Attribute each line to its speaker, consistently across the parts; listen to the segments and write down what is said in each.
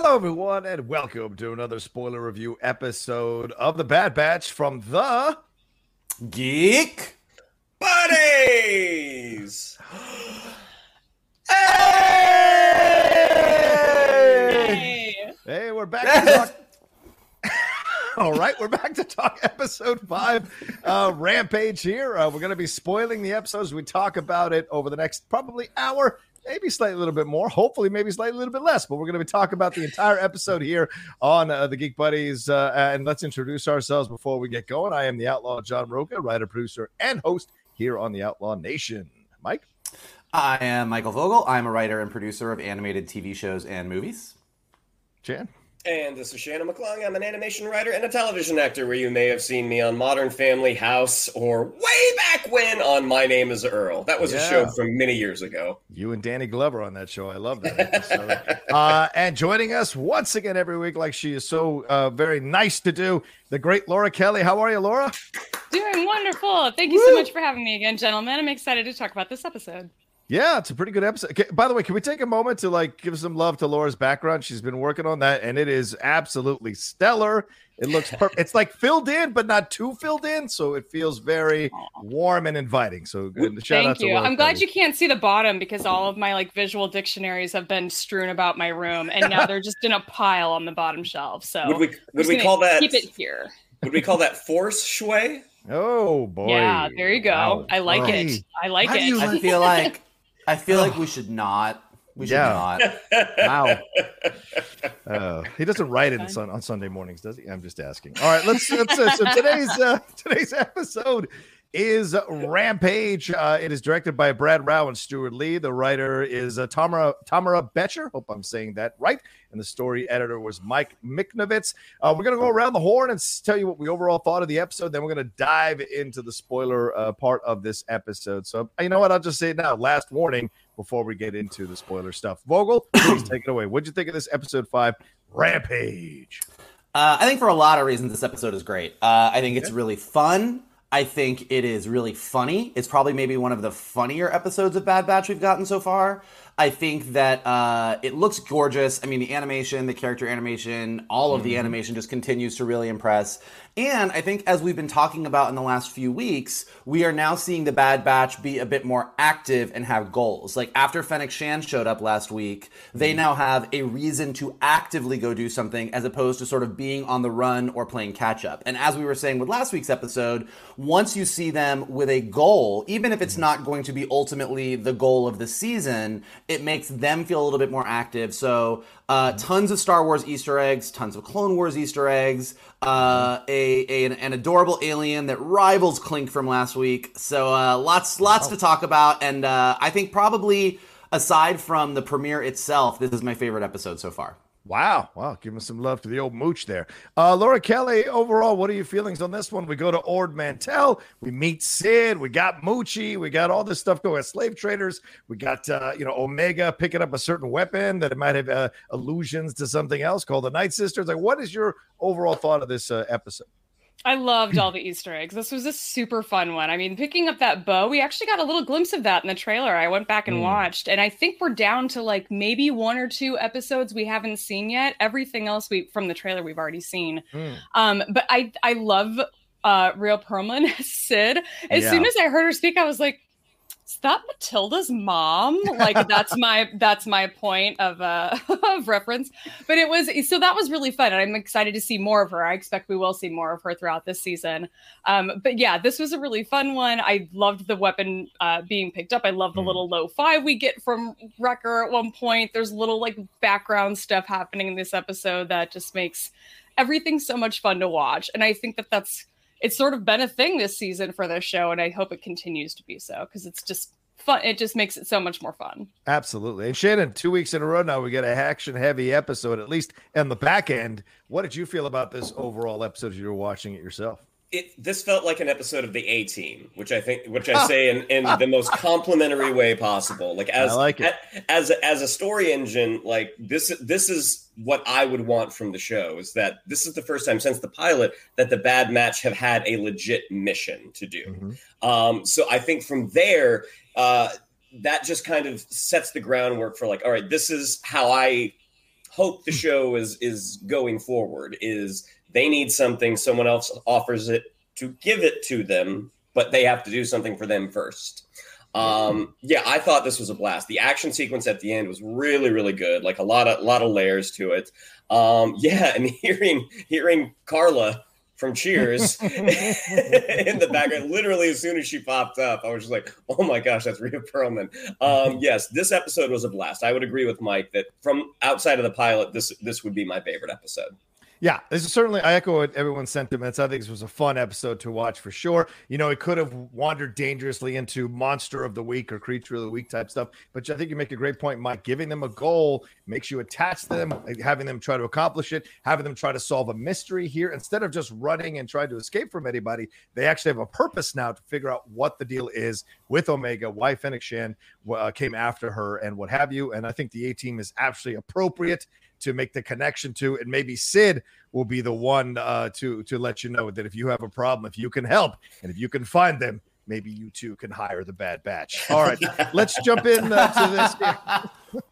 Speaker 1: Hello, everyone, and welcome to another spoiler review episode of The Bad Batch from the
Speaker 2: Geek
Speaker 3: Buddies!
Speaker 1: Hey! Hey, we're back to talk. All right, we're back to talk episode five, uh, Rampage here. Uh, we're going to be spoiling the episodes. We talk about it over the next probably hour, maybe slightly a little bit more. Hopefully, maybe slightly a little bit less. But we're going to be talking about the entire episode here on uh, the Geek Buddies. Uh, and let's introduce ourselves before we get going. I am the Outlaw John Rocha, writer, producer, and host here on the Outlaw Nation. Mike.
Speaker 2: I am Michael Vogel. I'm a writer and producer of animated TV shows and movies.
Speaker 1: Jan.
Speaker 3: And this is Shannon McClung. I'm an animation writer and a television actor where you may have seen me on Modern Family House or way back when on My Name is Earl. That was
Speaker 1: Yeah.
Speaker 3: a show from many years ago.
Speaker 1: You and Danny Glover on that show. I love that. episode. uh, and joining us once again every week, like she is so uh, very nice to do, the great Laura Kelly. How are you, Laura?
Speaker 4: Doing wonderful. Thank you so much for having me again, gentlemen. I'm excited to talk about this episode.
Speaker 1: Yeah, it's a pretty good episode. Okay, by the way, can we take a moment to like give some love to Laura's background? She's been working on that, and it is absolutely stellar. It looks perfect. It's like filled in, but not too filled in, so it feels very warm and inviting. So good. Shout out
Speaker 4: Thank
Speaker 1: to
Speaker 4: you.
Speaker 1: Laura
Speaker 4: I'm glad
Speaker 1: Kelly.
Speaker 4: you can't see the bottom because all of my like visual dictionaries have been strewn about my room and now they're just in a pile on the bottom shelf. So
Speaker 3: Would we would we call that
Speaker 4: keep it here?
Speaker 3: would we call that force shui?
Speaker 1: Oh boy!
Speaker 4: Yeah, there you go.
Speaker 1: Wow.
Speaker 4: I like
Speaker 1: Oh.
Speaker 4: it. I like
Speaker 1: How do
Speaker 4: it.
Speaker 1: you
Speaker 2: I feel like I feel like we should not. We should
Speaker 1: Yeah.
Speaker 2: not.
Speaker 1: Wow. Uh, he doesn't write it on, on Sunday mornings, does he? I'm just asking. All right, let's. let's uh, so today's uh, today's episode is Rampage. Uh, it is directed by Brad Rau and Steward Lee. The writer is uh, Tamara Tamara Betcher. Hope I'm saying that right. And the story editor was Mike Michnovetz. Uh, we're gonna go around the horn and tell you what we overall thought of the episode. Then we're gonna dive into the spoiler uh, part of this episode. So you know what? I'll just say it now. Last warning before we get into the spoiler stuff. Vogel, please take it away. What'd you think of this episode five, Rampage?
Speaker 2: Uh, I think for a lot of reasons, this episode is great. Uh, I think it's really fun. I think it is really funny. It's probably maybe one of the funnier episodes of Bad Batch we've gotten so far. I think that uh, it looks gorgeous. I mean, the animation, the character animation, all of the animation just continues to really impress. And I think, as we've been talking about in the last few weeks, we are now seeing the Bad Batch be a bit more active and have goals. Like after Fennec Shand showed up last week, they mm-hmm. now have a reason to actively go do something as opposed to sort of being on the run or playing catch up. And as we were saying with last week's episode, once you see them with a goal, even if it's mm-hmm. not going to be ultimately the goal of the season, it makes them feel a little bit more active. So, uh, tons of Star Wars Easter eggs, tons of Clone Wars Easter eggs, uh, a, a an, an adorable alien that rivals Clink from last week. So, uh, lots lots to talk about, and uh, I think probably. aside from the premiere itself, this is my favorite episode so far.
Speaker 1: Wow. Wow. Giving some love to the old mooch there. Uh, Laura Kelly, overall, what are your feelings on this one? We go to Ord Mantell. We meet Cid. We got Muchi. We got all this stuff going. Slave traders. We got, uh, you know, Omega picking up a certain weapon that it might have uh, allusions to something else called the Night Sisters. Like, what is your overall thought of this uh, episode?
Speaker 4: I loved all the Easter eggs. This was a super fun one. I mean, picking up that bow, we actually got a little glimpse of that in the trailer. I went back and mm. watched, and I think we're down to like maybe one or two episodes we haven't seen yet. Everything else we from the trailer we've already seen. Mm. Um, but I I love uh Rhea Perlman Cid. As yeah. soon as I heard her speak, I was like, is that Matilda's mom? Like that's my that's my point of uh of reference. But it was so that was really fun, and I'm excited to see more of her. I expect we will see more of her throughout this season. Um, but yeah, this was a really fun one. I loved the weapon uh, being picked up. I love the mm. little low five we get from Wrecker at one point. There's little like background stuff happening in this episode that just makes everything so much fun to watch. And I think that that's it's sort of been a thing this season for this show, and I hope it continues to be so because it's just fun. It just makes it so much more fun.
Speaker 1: Absolutely. And Shannon, two weeks in a row now, we get a action heavy episode, at least on the back end. What did you feel about this overall episode as you were watching it yourself?
Speaker 3: It this felt like an episode of the A Team, which I think, which I say in, in the most complimentary way possible. Like as
Speaker 1: like
Speaker 3: as as a story engine, like this this is what I would want from the show. Is that this is the first time since the pilot that the Bad Batch have had a legit mission to do. Mm-hmm. Um, so I think from there, uh, that just kind of sets the groundwork for like, all right, this is how I hope the show is is going forward. Is they need something, someone else offers it to give it to them, but they have to do something for them first. Um, yeah, I thought this was a blast. The action sequence at the end was really, really good. Like a lot of, a lot of layers to it. Um, yeah, and hearing, hearing Carla from Cheers in the background. Literally, as soon as she popped up, I was just like, "Oh my gosh, that's Rhea Perlman." Um, yes, this episode was a blast. I would agree with Mike that from outside of the pilot, this this would be my favorite episode.
Speaker 1: Yeah, this is certainly I echo everyone's sentiments. I think this was a fun episode to watch for sure. You know, it could have wandered dangerously into monster of the week or creature of the week type stuff, but I think you make a great point, Mike. Giving them a goal makes you attach them, having them try to accomplish it, having them try to solve a mystery here instead of just running and trying to escape from anybody. They actually have a purpose now to figure out what the deal is with Omega, why Fennec Shand uh, came after her, and what have you. And I think the A team is absolutely appropriate to make the connection to, and maybe Cid will be the one uh, to to let you know that if you have a problem, if you can help, and if you can find them, maybe you too can hire the Bad Batch. All right, let's jump in uh, to this.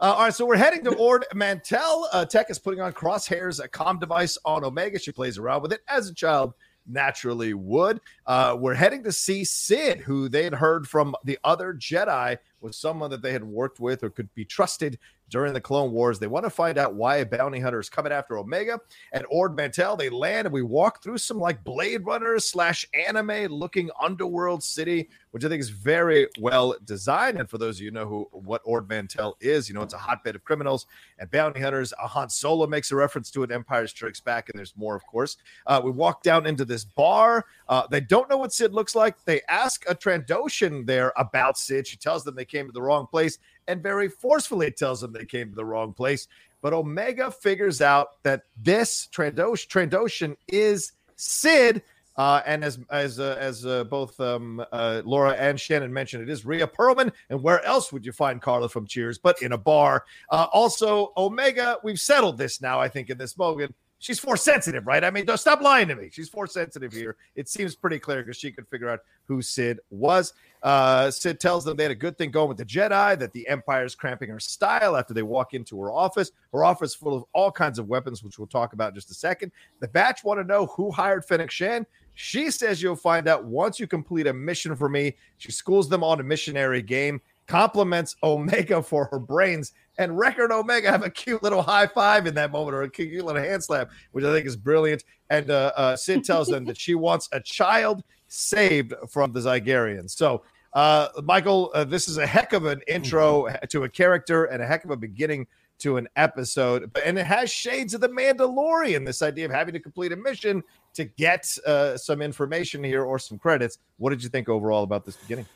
Speaker 1: Uh, all right, so we're heading to Ord Mantell. Uh, Tech is putting on crosshairs, a com device on Omega. She plays around with it as a child naturally would. Uh, we're heading to see Cid, who they had heard from the other Jedi was someone that they had worked with or could be trusted during the Clone Wars. They want to find out why a bounty hunter is coming after Omega. and Ord Mantell, they land and we walk through some like Blade Runner slash anime looking underworld city, which I think is very well designed. And for those of you know who what Ord Mantell is, you know it's a hotbed of criminals and bounty hunters. A Han Solo makes a reference to it. Empire Strikes Back, and there's more, of course. Uh, we walk down into this bar. Uh, they don't know what Cid looks like. They ask a Trandoshan there about Cid. She tells them they came to the wrong place and very forcefully tells them they came to the wrong place. But Omega figures out that this Trandosh, Trandoshan is Cid. Uh, and as as uh, as uh, both um, uh, Laura and Shannon mentioned, it is Rhea Perlman. And where else would you find Carla from Cheers but in a bar? Uh, also, Omega, we've settled this now. I think in this moment, she's force sensitive, right? I mean, stop lying to me. She's force sensitive here. It seems pretty clear because she could figure out who Cid was. Uh, Cid tells them they had a good thing going with the Jedi, that the Empire is cramping her style after they walk into her office. Her office is full of all kinds of weapons, which we'll talk about in just a second. The Batch want to know who hired Fennec Shand. She says you'll find out once you complete a mission for me. She schools them on a missionary game compliments Omega for her brains. And Record Omega have a cute little high five in that moment or a cute little hand slap, which I think is brilliant. And uh, uh, Cid tells them that she wants a child saved from the Zygerians. So, uh, Michael, uh, this is a heck of an intro mm-hmm. to a character and a heck of a beginning to an episode. And it has shades of the Mandalorian, this idea of having to complete a mission to get uh, some information here or some credits. What did you think overall about this beginning?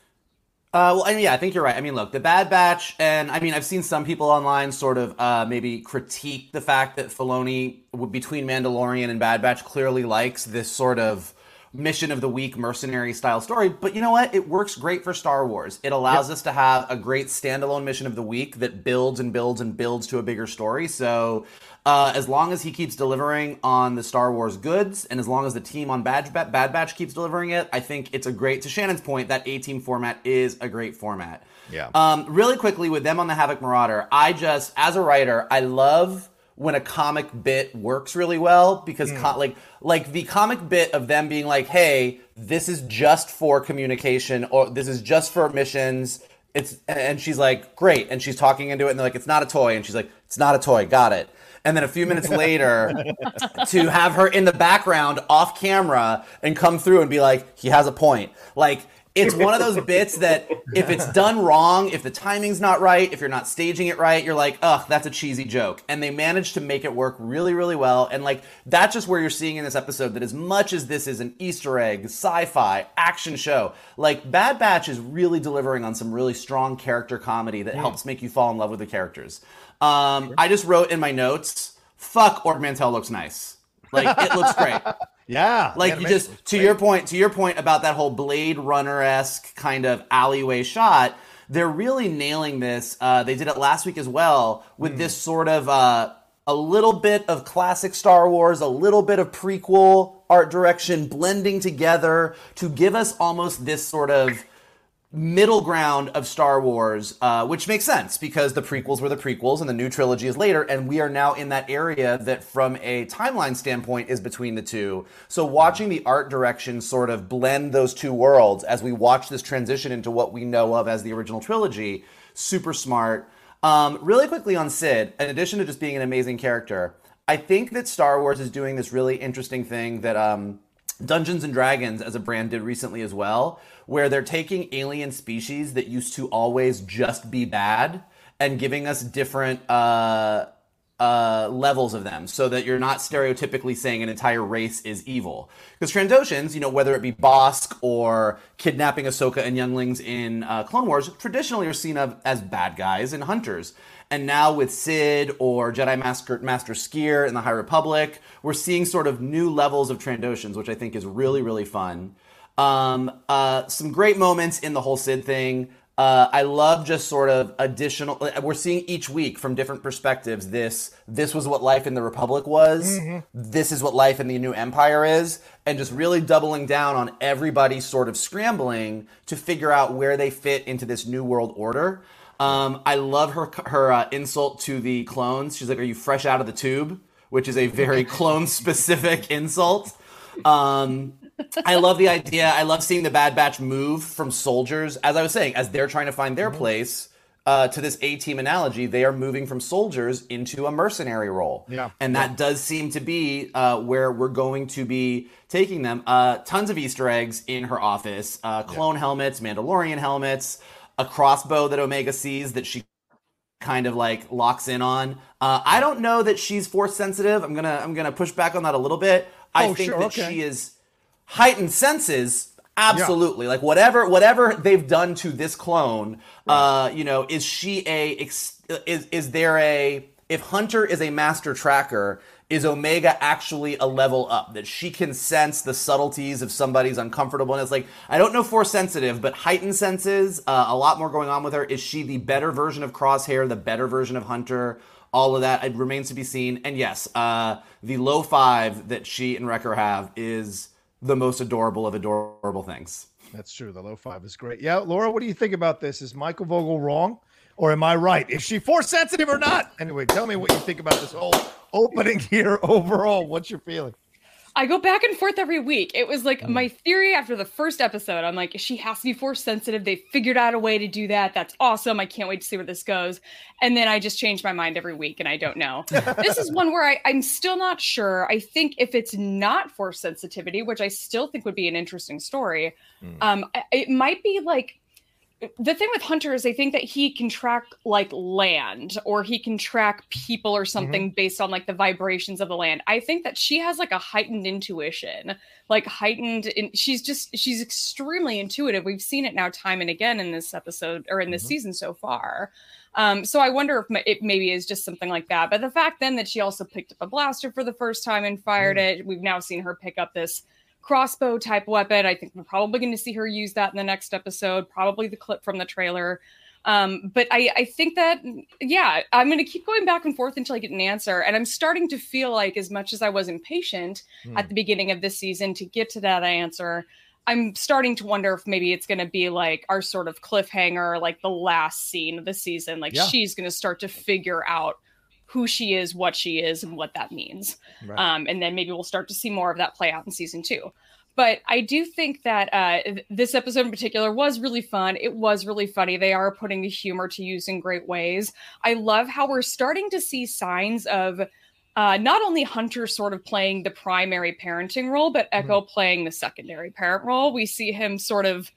Speaker 2: Uh, well, I mean, yeah, I think you're right. I mean, look, the Bad Batch, and I mean, I've seen some people online sort of uh, maybe critique the fact that Filoni, between Mandalorian and Bad Batch, clearly likes this sort of mission of the week mercenary style story. But you know what? It works great for Star Wars. It allows yep. us to have a great standalone mission of the week that builds and builds and builds to a bigger story. So uh, as long as he keeps delivering on the Star Wars goods, and as long as the team on Bad, Bad Batch keeps delivering it, I think it's a great. To Shannon's point, that A team format is a great format.
Speaker 1: Yeah.
Speaker 2: Um, really quickly with them on the Havoc Marauder, I just, as a writer, I love when a comic bit works really well because mm. like like the comic bit of them being like, "Hey, this is just for communication or this is just for missions." It's and she's like, "Great." And she's talking into it and they're like, "It's not a toy." And she's like, "It's not a toy. Got it." and then a few minutes later to have her in the background off camera and come through and be like, he has a point. Like, it's one of those bits that if it's done wrong, if the timing's not right, if you're not staging it right, you're like, ugh, that's a cheesy joke. And they managed to make it work really, really well. And like, that's just where you're seeing in this episode that as much as this is an Easter egg, sci fi, action show, like, Bad Batch is really delivering on some really strong character comedy that mm. helps make you fall in love with the characters. Um, sure. I just wrote in my notes, "Fuck, Ord Mantell looks nice. Like it looks great."
Speaker 1: Yeah,
Speaker 2: like you just to great. your point, to your point about that whole Blade Runner esque kind of alleyway shot. They're really nailing this. Uh, they did it last week as well with mm. this sort of uh, a little bit of classic Star Wars, a little bit of prequel art direction blending together to give us almost this sort of middle ground of Star Wars, uh, which makes sense because the prequels were the prequels and the new trilogy is later, and we are now in that area that, from a timeline standpoint, is between the two. So, watching the art direction sort of blend those two worlds as we watch this transition into what we know of as the original trilogy, super smart. Um, really quickly on Cid, in addition to just being an amazing character, I think that Star Wars is doing this really interesting thing that um, Dungeons and Dragons as a brand did recently as well, where they're taking alien species that used to always just be bad and giving us different uh, uh, levels of them so that you're not stereotypically saying an entire race is evil. Because Trandoshans, you know, whether it be Bossk or kidnapping Ahsoka and younglings in uh, Clone Wars, traditionally are seen of, as bad guys and hunters. And now with Cid or Jedi Master, Master Sskeer in the High Republic, we're seeing sort of new levels of Trandoshans, which I think is really, really fun. Um, uh, some great moments in the whole Cid thing. Uh, I love just sort of additional. Uh, we're seeing each week from different perspectives. This this was what life in the Republic was. Mm-hmm. This is what life in the New Empire is, and just really doubling down on everybody sort of scrambling to figure out where they fit into this new world order. Um, I love her her uh, insult to the clones. She's like, "Are you fresh out of the tube?" Which is a very clone specific insult. Um, I love the idea. I love seeing the Bad Batch move from soldiers, as I was saying, as they're trying to find their mm-hmm. place. Uh, to this A team analogy, they are moving from soldiers into a mercenary role.
Speaker 1: Yeah.
Speaker 2: And that does seem to be uh, where we're going to be taking them. Uh, tons of Easter eggs in her office uh, clone yeah. helmets, Mandalorian helmets, a crossbow that Omega sees that she kind of like locks in on. Uh, I don't know that she's force sensitive. I'm gonna I'm gonna push back on that a little bit. I oh, think sure, that okay. she is heightened senses absolutely yeah. like whatever whatever they've done to this clone right. uh you know is she a is is there a if hunter is a master tracker is omega actually a level up that she can sense the subtleties of somebody's uncomfortableness like i don't know force sensitive but heightened senses uh, a lot more going on with her is she the better version of crosshair the better version of hunter all of that it remains to be seen and yes uh the low five that she and wrecker have is the most adorable of adorable things.
Speaker 1: That's true. The low five is great. Yeah, Laura, what do you think about this? Is Michael Vogel wrong, or am I right? Is she force sensitive or not? Anyway, tell me what you think about this whole opening here overall. What's your feeling?
Speaker 4: I go back and forth every week. It was like mm. my theory after the first episode. I'm like, she has to be force sensitive. They figured out a way to do that. That's awesome. I can't wait to see where this goes. And then I just change my mind every week and I don't know. this is one where I, I'm still not sure. I think if it's not force sensitivity, which I still think would be an interesting story, mm. um, it might be like the thing with Hunter is I think that he can track like land or he can track people or something mm-hmm. based on like the vibrations of the land. I think that she has like a heightened intuition, like heightened in, she's just she's extremely intuitive. We've seen it now time and again in this episode or in this mm-hmm. season so far. Um, so I wonder if it maybe is just something like that. But the fact then that she also picked up a blaster for the first time and fired mm. it, we've now seen her pick up this crossbow type weapon. I think we're probably going to see her use that in the next episode, probably the clip from the trailer. Um, but I, I think that, yeah, I'm going to keep going back and forth until I get an answer. And I'm starting to feel like, as much as I was impatient mm. at the beginning of this season to get to that answer, I'm starting to wonder if maybe it's going to be like our sort of cliffhanger, like the last scene of the season. Like yeah. she's going to start to figure out who she is, what she is, and what that means. Right. Um, and then maybe we'll start to see more of that play out in season two. But I do think that uh, this episode in particular was really fun. It was really funny. They are putting the humor to use in great ways. I love how we're starting to see signs of uh, not only Hunter sort of playing the primary parenting role, but Echo mm-hmm. playing the secondary parent role. We see him sort of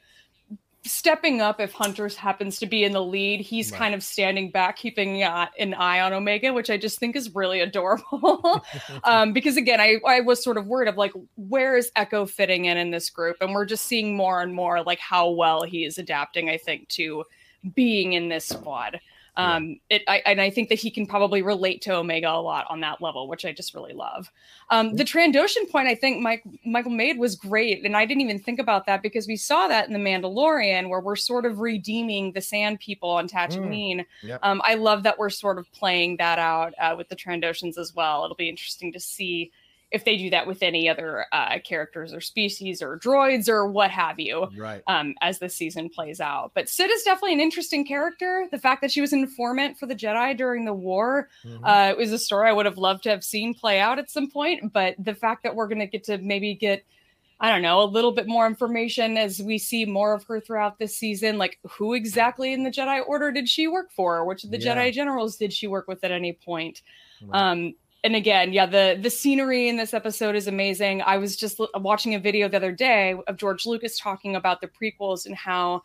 Speaker 4: stepping up if Hunters happens to be in the lead. He's right. kind of standing back, keeping uh, an eye on Omega, which I just think is really adorable. um, because again, I, I was sort of worried of like, where is Echo fitting in in this group? And we're just seeing more and more like how well he is adapting, I think, to being in this squad. Um, yeah. it, I, and I think that he can probably relate to Omega a lot on that level, which I just really love. Um, the Trandoshan point, I think Mike Michael made was great, and I didn't even think about that because we saw that in the Mandalorian, where we're sort of redeeming the Sand People on Tatooine. Mm. Um, I love that we're sort of playing that out uh, with the Trandoshans as well. It'll be interesting to see if they do that with any other uh, characters or species or droids or what have you
Speaker 1: right
Speaker 4: um, as the season plays out but Cid is definitely an interesting character the fact that she was an informant for the jedi during the war mm-hmm. uh, it was a story i would have loved to have seen play out at some point but the fact that we're going to get to maybe get I don't know, a little bit more information as we see more of her throughout this season. Like, who exactly in the Jedi Order did she work for? Which of the yeah. Jedi generals did she work with at any point? Right. Um, and again, yeah, the the scenery in this episode is amazing. I was just l- watching a video the other day of George Lucas talking about the prequels and how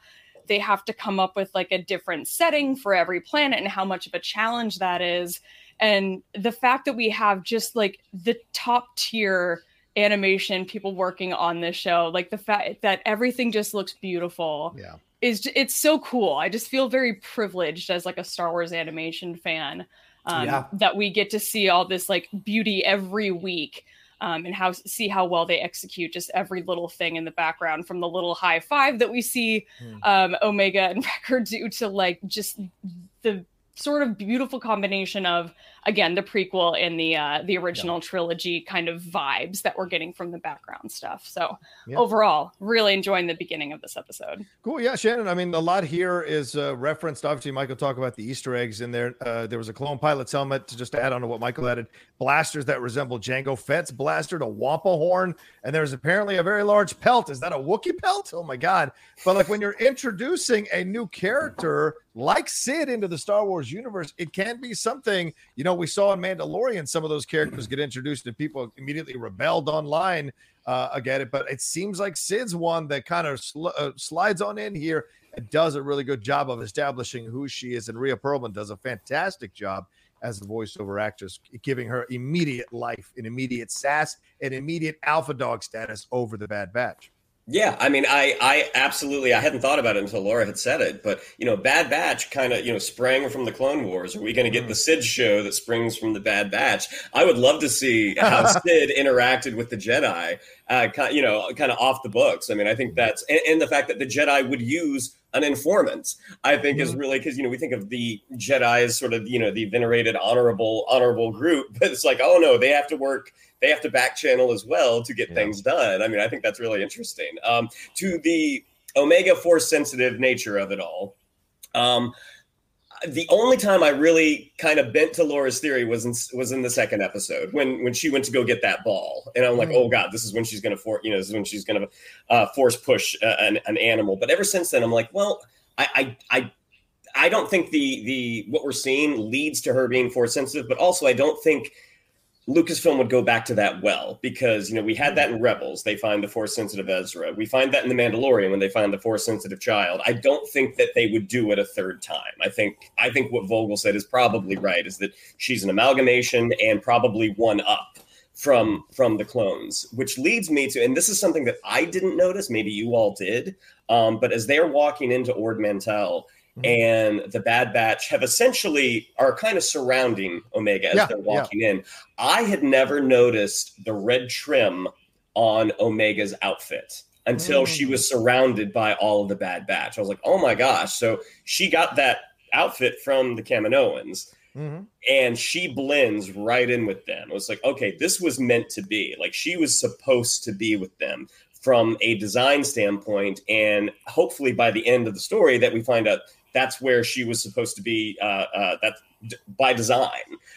Speaker 4: they have to come up with like a different setting for every planet and how much of a challenge that is. And the fact that we have just like the top tier animation people working on this show, like the fact that everything just looks beautiful.
Speaker 1: Yeah.
Speaker 4: Is it's so cool. I just feel very privileged as like a Star Wars animation fan um, yeah. that we get to see all this like beauty every week um, and how see how well they execute just every little thing in the background from the little high five that we see mm. um, Omega and Wrecker do to like just the sort of beautiful combination of again the prequel and the uh the original yeah. trilogy kind of vibes that we're getting from the background stuff. So yeah. overall really enjoying the beginning of this episode.
Speaker 1: Cool. Yeah shannon i mean a lot here is uh, referenced. Obviously michael talk about the easter eggs in there. Uh, there was a clone pilot's helmet to just add on to what michael added. Blasters that resemble jango fett's blaster to wampa horn. And there's apparently a very large pelt. Is that a wookie pelt? Oh my god. But like when you're introducing a new character like Cid into the Star Wars universe, it can be something, you know, we saw in Mandalorian, some of those characters get introduced and people immediately rebelled online uh, again it. But it seems like Cid's one that kind of sl- uh, slides on in here and does a really good job of establishing who she is. And Rhea Perlman does a fantastic job as the voiceover actress, giving her immediate life and immediate sass and immediate alpha dog status over the Bad Batch.
Speaker 3: Yeah, I mean, I, I absolutely, I hadn't thought about it until Laura had said it, but you know, Bad Batch kind of, you know, sprang from the Clone Wars. Are we going to get mm. the Cid show that springs from the Bad Batch? I would love to see how Cid interacted with the Jedi, uh, you know, kind of off the books. I mean, I think that's, and, and the fact that the Jedi would use an informant, I think is really because you know we think of the Jedi as sort of you know the venerated honorable honorable group, but it's like oh no, they have to work, they have to back channel as well to get yeah. things done. I mean, I think that's really interesting. Um, to the Omega Force sensitive nature of it all. Um, the only time I really kind of bent to Laura's theory was in, was in the second episode when when she went to go get that ball, and I'm like, mm. oh god, this is when she's going to force, you know, this is when she's going to uh, force push uh, an, an, animal. But ever since then, I'm like, well, I, I I I don't think the the what we're seeing leads to her being force sensitive, but also I don't think Lucasfilm would go back to that well because you know we had that in Rebels. They find the Force sensitive Ezra. We find that in the Mandalorian when they find the Force sensitive child. I don't think that they would do it a third time. I think I think what Vogel said is probably right. Is that she's an amalgamation and probably one up from from the clones, which leads me to, and this is something that I didn't notice. Maybe you all did, um, but as they're walking into Ord Mantell mm-hmm. and the Bad Batch have essentially are kind of surrounding Omega as yeah, they're walking yeah. in. I had never noticed the red trim on Omega's outfit until mm. she was surrounded by all of the Bad Batch. I was like, oh my gosh! So she got that outfit from the Kaminoans. Mm-hmm. And she blends right in with them. It was like, okay, this was meant to be. Like she was supposed to be with them from a design standpoint. And hopefully by the end of the story that we find out that's where she was supposed to be. Uh, uh, that by design,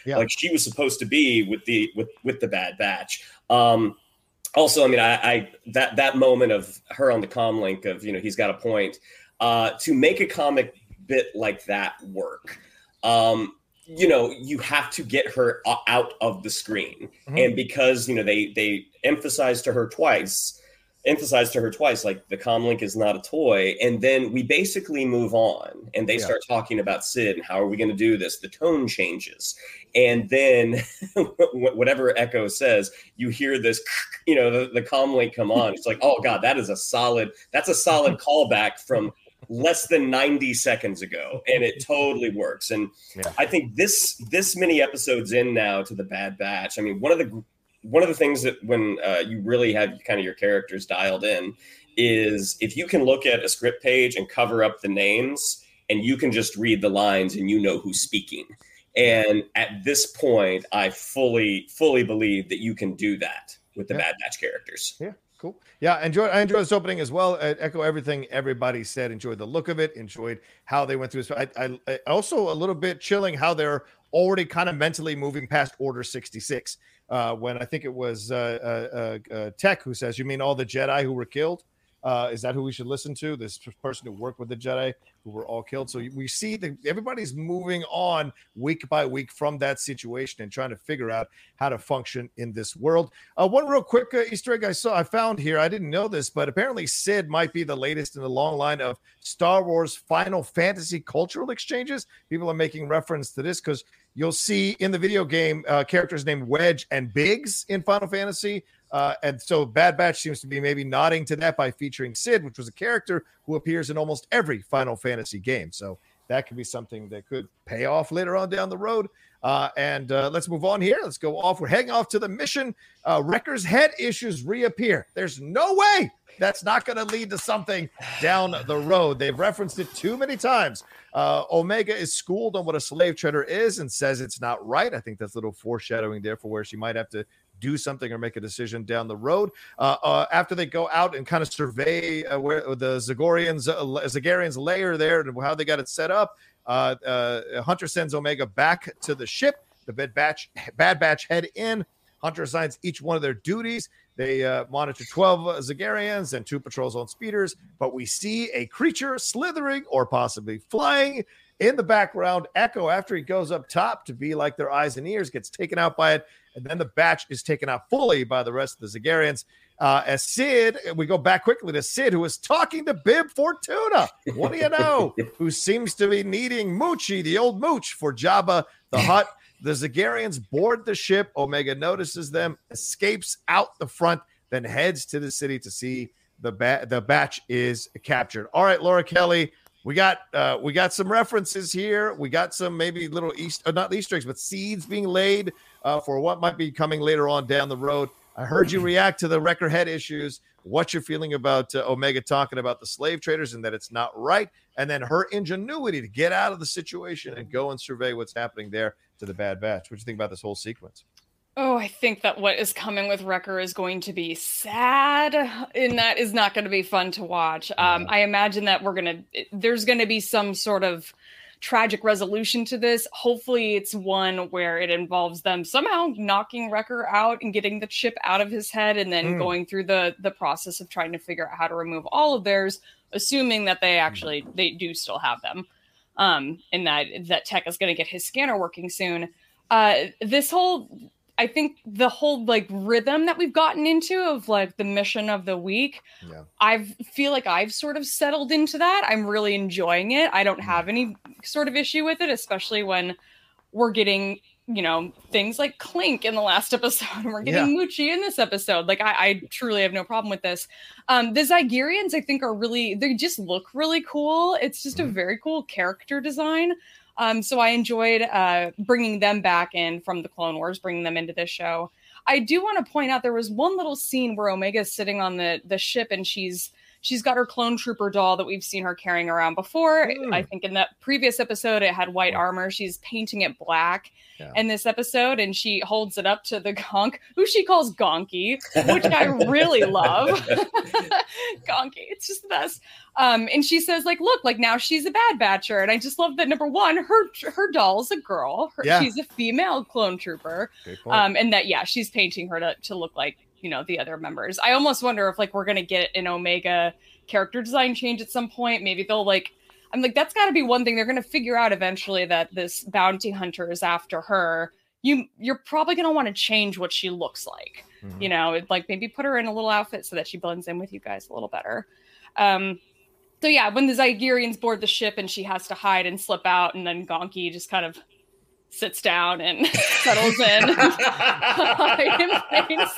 Speaker 3: yeah. like she was supposed to be with the with with the Bad Batch. Um, also, I mean, I, I that that moment of her on the com link of you know he's got a point uh, to make a comic bit like that work. Um, you know you have to get her out of the screen mm-hmm. and because you know they they emphasized to her twice emphasized to her twice like the comlink is not a toy. And then we basically move on and they yeah. start talking about Cid and how are we going to do this? The tone changes. And then whatever echo says you hear this you know the, the comlink come on. It's like oh god that is a solid that's a solid callback from less than 90 seconds ago. And it totally works. And yeah. i think this this many episodes in now to the bad batch i mean one of the one of the things that when uh, you really have kind of your characters dialed in is if you can look at a script page and cover up the names and you can just read the lines and you know who's speaking. And at this point i fully fully believe that you can do that with the yeah. bad batch characters.
Speaker 1: Yeah cool. Yeah enjoy i enjoyed this opening as well. I echo everything everybody said. Enjoyed the look of it enjoyed how they went through this. I, I also a little bit chilling how they're already kind of mentally moving past order 66 uh, when I think it was uh, uh, uh, uh, Tech who says, "You mean all the Jedi who were killed?" Uh, is that who we should listen to? This person who worked with the Jedi who were all killed. So we see that everybody's moving on week by week from that situation and trying to figure out how to function in this world. Uh, one real quick Easter egg I saw, I found here. I didn't know this, but apparently Sid might be the latest in the long line of Star Wars Final Fantasy cultural exchanges. People are making reference to this because you'll see in the video game uh, characters named Wedge and Biggs in Final Fantasy. Uh, and so Bad Batch seems to be maybe nodding to that by featuring Cid, which was a character who appears in almost every Final Fantasy game. So that could be something that could pay off later on down the road. Uh, and uh, let's move on here. Let's go off. We're heading off to the mission. Uh, Wrecker's head issues reappear. There's no way that's not going to lead to something down the road. They've referenced it too many times. Uh, Omega is schooled on what a slave trader is and says it's not right. I think that's a little foreshadowing there for where she might have to do something or make a decision down the road. Uh, uh, after they go out and kind of survey uh, where the Zagorians, uh, Zagarians layer there and how they got it set up, Hunter sends Omega back to the ship. The Bad Batch, Bad Batch head in. Hunter assigns each one of their duties. They uh, monitor 12 Zagarians and two patrols on speeders, but we see a creature slithering or possibly flying in the background. Echo, after he goes up top to be like their eyes and ears, gets taken out by it. And then the batch is taken out fully by the rest of the Zagarians. Uh, as Cid, we go back quickly to Cid, who is talking to Bib Fortuna. What do you know? who seems to be needing Muchi, the old Mooch, for Jabba the Hutt. The Zagarians board the ship. Omega notices them, escapes out the front, then heads to the city to see the ba- the batch is captured. All right, Laura Kelly, we got uh, we got some references here. We got some maybe little East, uh, not Easter eggs, but seeds being laid uh, for what might be coming later on down the road. I heard you react to the Wrecker head issues. What you're feeling about uh, Omega talking about the slave traders and that it's not right, and then her ingenuity to get out of the situation and go and survey what's happening there to the Bad Batch. What do you think about this whole sequence?
Speaker 4: Oh, I think that what is coming with Wrecker is going to be sad, and that is not going to be fun to watch. Um, I imagine that we're gonna there's going to be some sort of tragic resolution to this. Hopefully, it's one where it involves them somehow knocking Wrecker out and getting the chip out of his head, and then mm. going through the the process of trying to figure out how to remove all of theirs, assuming that they actually they do still have them, um, and that that Tech is going to get his scanner working soon. Uh, this whole I think the whole like rhythm that we've gotten into of like the mission of the week, yeah. I feel like I've sort of settled into that. I'm really enjoying it. I don't mm. have any sort of issue with it, especially when we're getting you know things like clink in the last episode we're getting yeah. Muchi in this episode like I, I, truly have no problem with this um the zygerians i think are really they just look really cool it's just mm-hmm. a very cool character design um so i enjoyed uh bringing them back in from the clone wars bringing them into this show. I do want to point out there was one little scene where omega is sitting on the the ship and she's she's got her clone trooper doll that we've seen her carrying around before. Mm. I think in that previous episode, it had white armor. She's painting it black yeah. in this episode, and she holds it up to the gonk, who she calls Gonky, which I really love. Gonky, it's just the best. Um, and she says, like, look, like now she's a bad batcher, and I just love that. Number one, her her doll's a girl. Her, yeah. She's a female clone trooper. Um, and that yeah, she's painting her to to look like you know the other members. I almost wonder if like we're gonna get an Omega character design change at some point. Maybe they'll like. I'm like that's got to be one thing they're gonna figure out eventually that this bounty hunter is after her. You you're probably gonna want to change what she looks like. Mm-hmm. You know, like maybe put her in a little outfit so that she blends in with you guys a little better. Um, so yeah, when the Zygerians board the ship and she has to hide and slip out, and then Gonky just kind of sits down and settles in.
Speaker 1: yeah.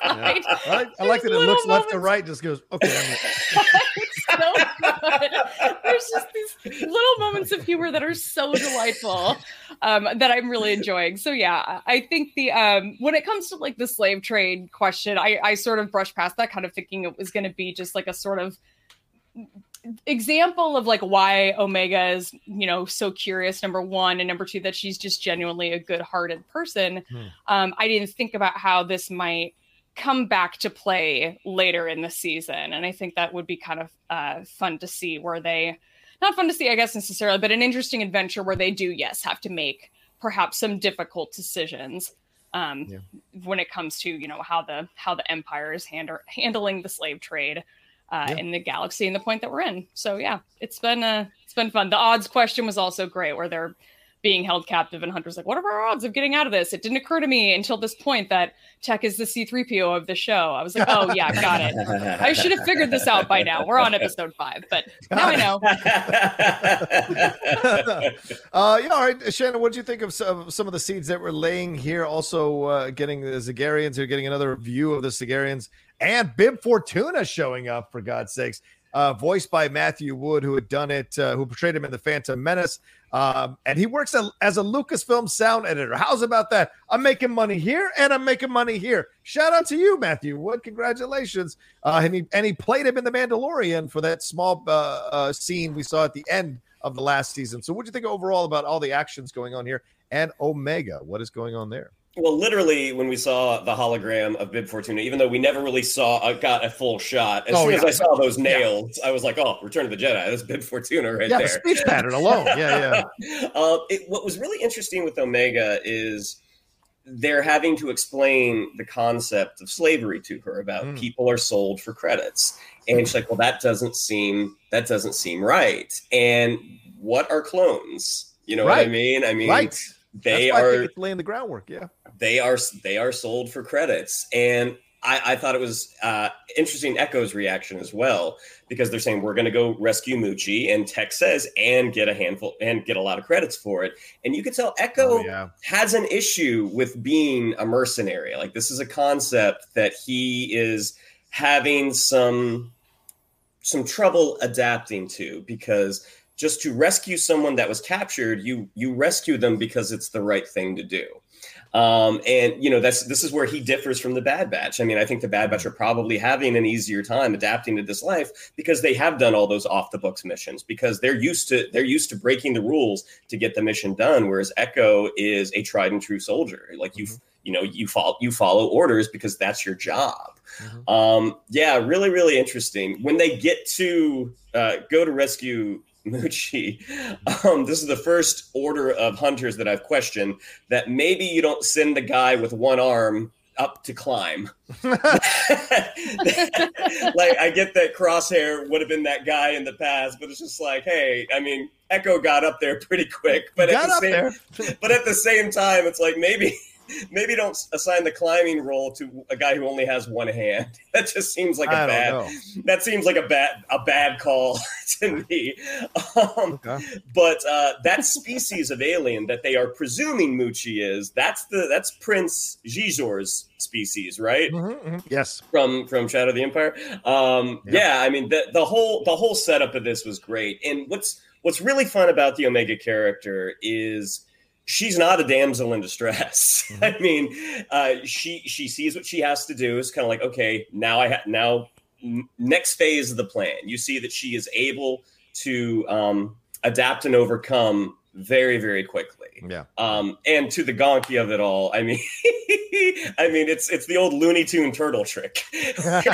Speaker 1: I like, I like that it looks moments. left to right, just goes, okay. so
Speaker 4: good. There's just these little moments of humor that are so delightful um, that I'm really enjoying. So yeah, I think the um, when it comes to like the slave trade question, I, I sort of brushed past that, kind of thinking it was going to be just like a sort of example of like why Omega is, you know, so curious. Number one, and number two, that she's just genuinely a good-hearted person. Hmm. Um, I didn't think about how this might come back to play later in the season, and I think that would be kind of uh, fun to see. Where they, not fun to see, I guess necessarily, but an interesting adventure where they do, yes, have to make perhaps some difficult decisions um, yeah. when it comes to you know how the how the empire is hand- handling the slave trade uh, yeah. in the galaxy and the point that we're in. So yeah, it's been uh, it's been fun. The odds question was also great, where they're being held captive and Hunter's like, what are our odds of getting out of this? It didn't occur to me until this point that Tech is the C3PO of the show. I was like, oh yeah, got it. I should have figured this out by now. We're on episode five, but now I know.
Speaker 1: uh, yeah, all right, Shannon, what do you think of some, some, of the seeds that we're laying here? Also, uh, getting the Zygerians here, getting another view of the Zygerians and Bib Fortuna showing up for God's sakes. Uh, voiced by Matthew Wood, who had done it, uh, who portrayed him in the Phantom Menace, um, and he works a, as a Lucasfilm sound editor. How's about that? I'm making money here, and I'm making money here. Shout out to you, Matthew Wood. Congratulations! Uh, and he and he played him in the Mandalorian for that small uh, uh, scene we saw at the end of the last season. So, what do you think overall about all the actions going on here and Omega? What is going on there?
Speaker 3: Well, literally, when we saw the hologram of Bib Fortuna, even though we never really saw uh, got a full shot, as oh, soon yeah. as I saw those nails, yeah. I was like, "Oh, Return of the Jedi! That's Bib Fortuna right
Speaker 1: yeah,
Speaker 3: there."
Speaker 1: Yeah, the speech pattern alone. Yeah, yeah.
Speaker 3: uh, it, what was really interesting with Omega is they're having to explain the concept of slavery to her about mm. people are sold for credits, and she's like, "Well, that doesn't seem that doesn't seem right." And what are clones? You know right. what I mean? I mean,
Speaker 1: right
Speaker 3: they are
Speaker 1: laying the groundwork. Yeah,
Speaker 3: they are they are sold for credits, and I, I thought it was uh, interesting. Echo's reaction as well because they're saying we're going to go rescue Muchi, and Tech says and get a handful and get a lot of credits for it. And you could tell Echo oh, yeah. has an issue with being a mercenary. Like this is a concept that he is having some some trouble adapting to because just to rescue someone that was captured, you you rescue them because it's the right thing to do. Um, and you know that's this is where he differs from the Bad Batch. I mean, I think the Bad Batch are probably having an easier time adapting to this life because they have done all those off the books missions because they're used to they're used to breaking the rules to get the mission done. Whereas Echo is a tried and true soldier. Like you mm-hmm. you know you follow you follow orders because that's your job. Mm-hmm. Um, yeah, really really interesting. When they get to uh, go to rescue Muchi. Um, this is the first order of hunters that I've questioned that maybe you don't send the guy with one arm up to climb. like I get that Crosshair would have been that guy in the past, but it's just like, hey, I mean, Echo got up there pretty quick, but at the same, but at the same time, it's like maybe maybe don't assign the climbing role to a guy who only has one hand. That just seems like a bad. That seems like a bad a bad call to me. Um, okay. But uh, that species of alien that they are presuming Muchi is that's the that's Prince Xizor's species, right?
Speaker 1: Mm-hmm, mm-hmm. Yes,
Speaker 3: from from Shadow of the Empire. Um, yeah. yeah, I mean the the whole the whole setup of this was great, and what's what's really fun about the Omega character is she's not a damsel in distress. Mm-hmm. I mean, uh, she she sees what she has to do. It's kind of like, okay, now I have now next phase of the plan. You see that she is able to um, adapt and overcome very very quickly.
Speaker 1: Yeah.
Speaker 3: Um, and to the gonky of it all, I mean, I mean it's it's the old Looney Tune turtle trick. like,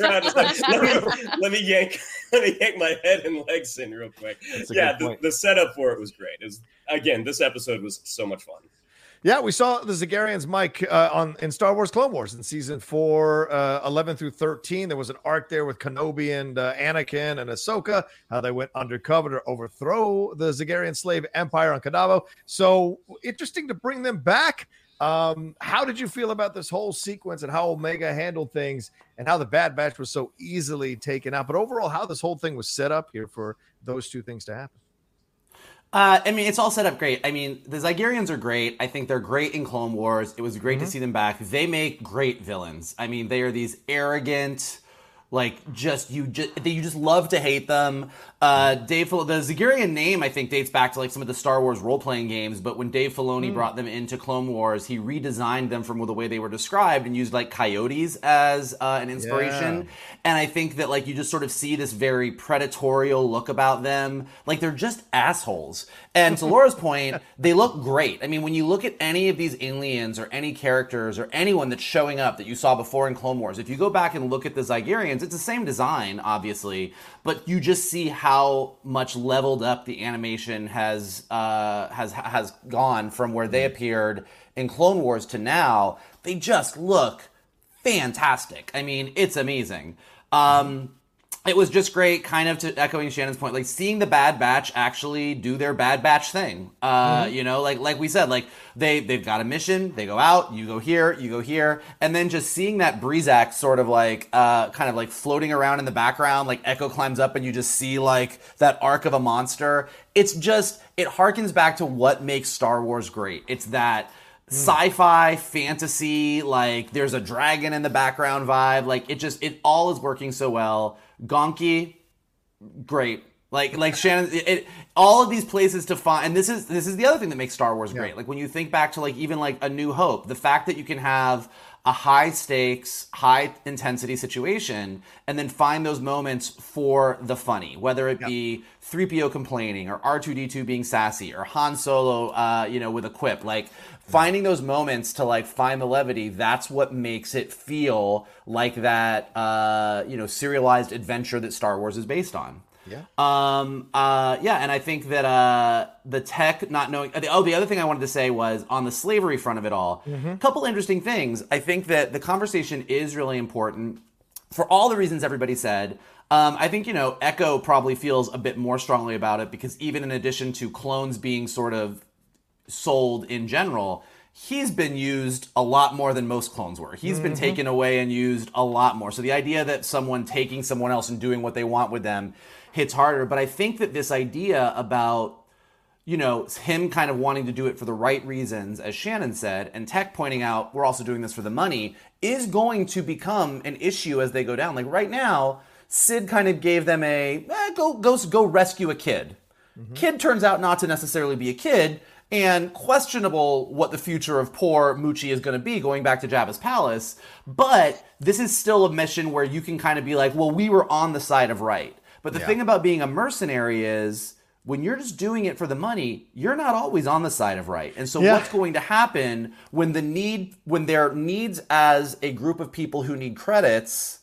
Speaker 3: let, me, let me yank let me yank my head and legs in real quick. Yeah, the, the, setup for it was great. It was, again, this episode was so much fun.
Speaker 1: Yeah, we saw the Zygerians, Mike, uh, on in Star Wars Clone Wars in season four, uh, 11 through 13. There was an arc there with Kenobi and uh, Anakin and Ahsoka, how they went undercover to overthrow the Zygerian slave empire on Kadavo. So interesting to bring them back. Um, how did you feel about this whole sequence and how Omega handled things and how the Bad Batch was so easily taken out? But overall, how this whole thing was set up here for those two things to happen?
Speaker 2: Uh, I mean, it's all set up great. I mean, the Zygerians are great. I think they're great in Clone Wars. It was great mm-hmm. to see them back. They make great villains. I mean, they are these arrogant, like just you just you just love to hate them. Uh, Dave, the Zygerian name, I think, dates back to like some of the Star Wars role playing games. But when Dave Filoni mm. brought them into Clone Wars, he redesigned them from the way they were described and used like coyotes as uh, an inspiration. Yeah. And I think that like you just sort of see this very predatorial look about them, like they're just assholes. And to Laura's point, they look great. I mean, when you look at any of these aliens or any characters or anyone that's showing up that you saw before in Clone Wars, if you go back and look at the Zygerians, it's the same design, obviously, but you just see how much leveled up the animation has uh, has has gone from where they appeared in Clone Wars to now. They just look fantastic. I mean, it's amazing. Um, it was just great, kind of to echoing Shannon's point, like seeing the Bad Batch actually do their Bad Batch thing. Uh, mm-hmm. You know, like like we said, like they they've got a mission, they go out, you go here, you go here, and then just seeing that Brezak sort of like uh, kind of like floating around in the background, like Echo climbs up, and you just see like that arc of a monster. It's just it harkens back to what makes Star Wars great. It's that sci-fi fantasy like there's a dragon in the background vibe like it just it all is working so well gonky great like like shannon it, it, all of these places to find and this is this is the other thing that makes star wars great yeah. like when you think back to like even like a new hope the fact that you can have a high stakes, high intensity situation and then find those moments for the funny, whether it be 3PO complaining or R2D2 being sassy or Han Solo, uh, you know, with a quip. Like finding those moments to like find the levity, that's what makes it feel like that, uh, you know, serialized adventure that Star Wars is based on.
Speaker 1: Yeah.
Speaker 2: Um. Uh. Yeah. And I think that uh the tech not knowing. Oh, the other thing I wanted to say was on the slavery front of it all. A mm-hmm. couple interesting things. I think that the conversation is really important for all the reasons everybody said. Um, I think you know Echo probably feels a bit more strongly about it because even in addition to clones being sort of sold in general, he's been used a lot more than most clones were. He's mm-hmm. been taken away and used a lot more. So the idea that someone taking someone else and doing what they want with them hits harder. But I think that this idea about you know, him kind of wanting to do it for the right reasons, as Shannon said, and Tech pointing out we're also doing this for the money, is going to become an issue as they go down. Like right now, Cid kind of gave them a eh, go go go rescue a kid. Mm-hmm. Kid turns out not to necessarily be a kid, and questionable what the future of poor Muchi is going to be going back to Jabba's palace. But this is still a mission where you can kind of be like, well, we were on the side of right. But the yeah. thing about being a mercenary is when you're just doing it for the money, you're not always on the side of right. And so yeah. what's going to happen when the need when their needs as a group of people who need credits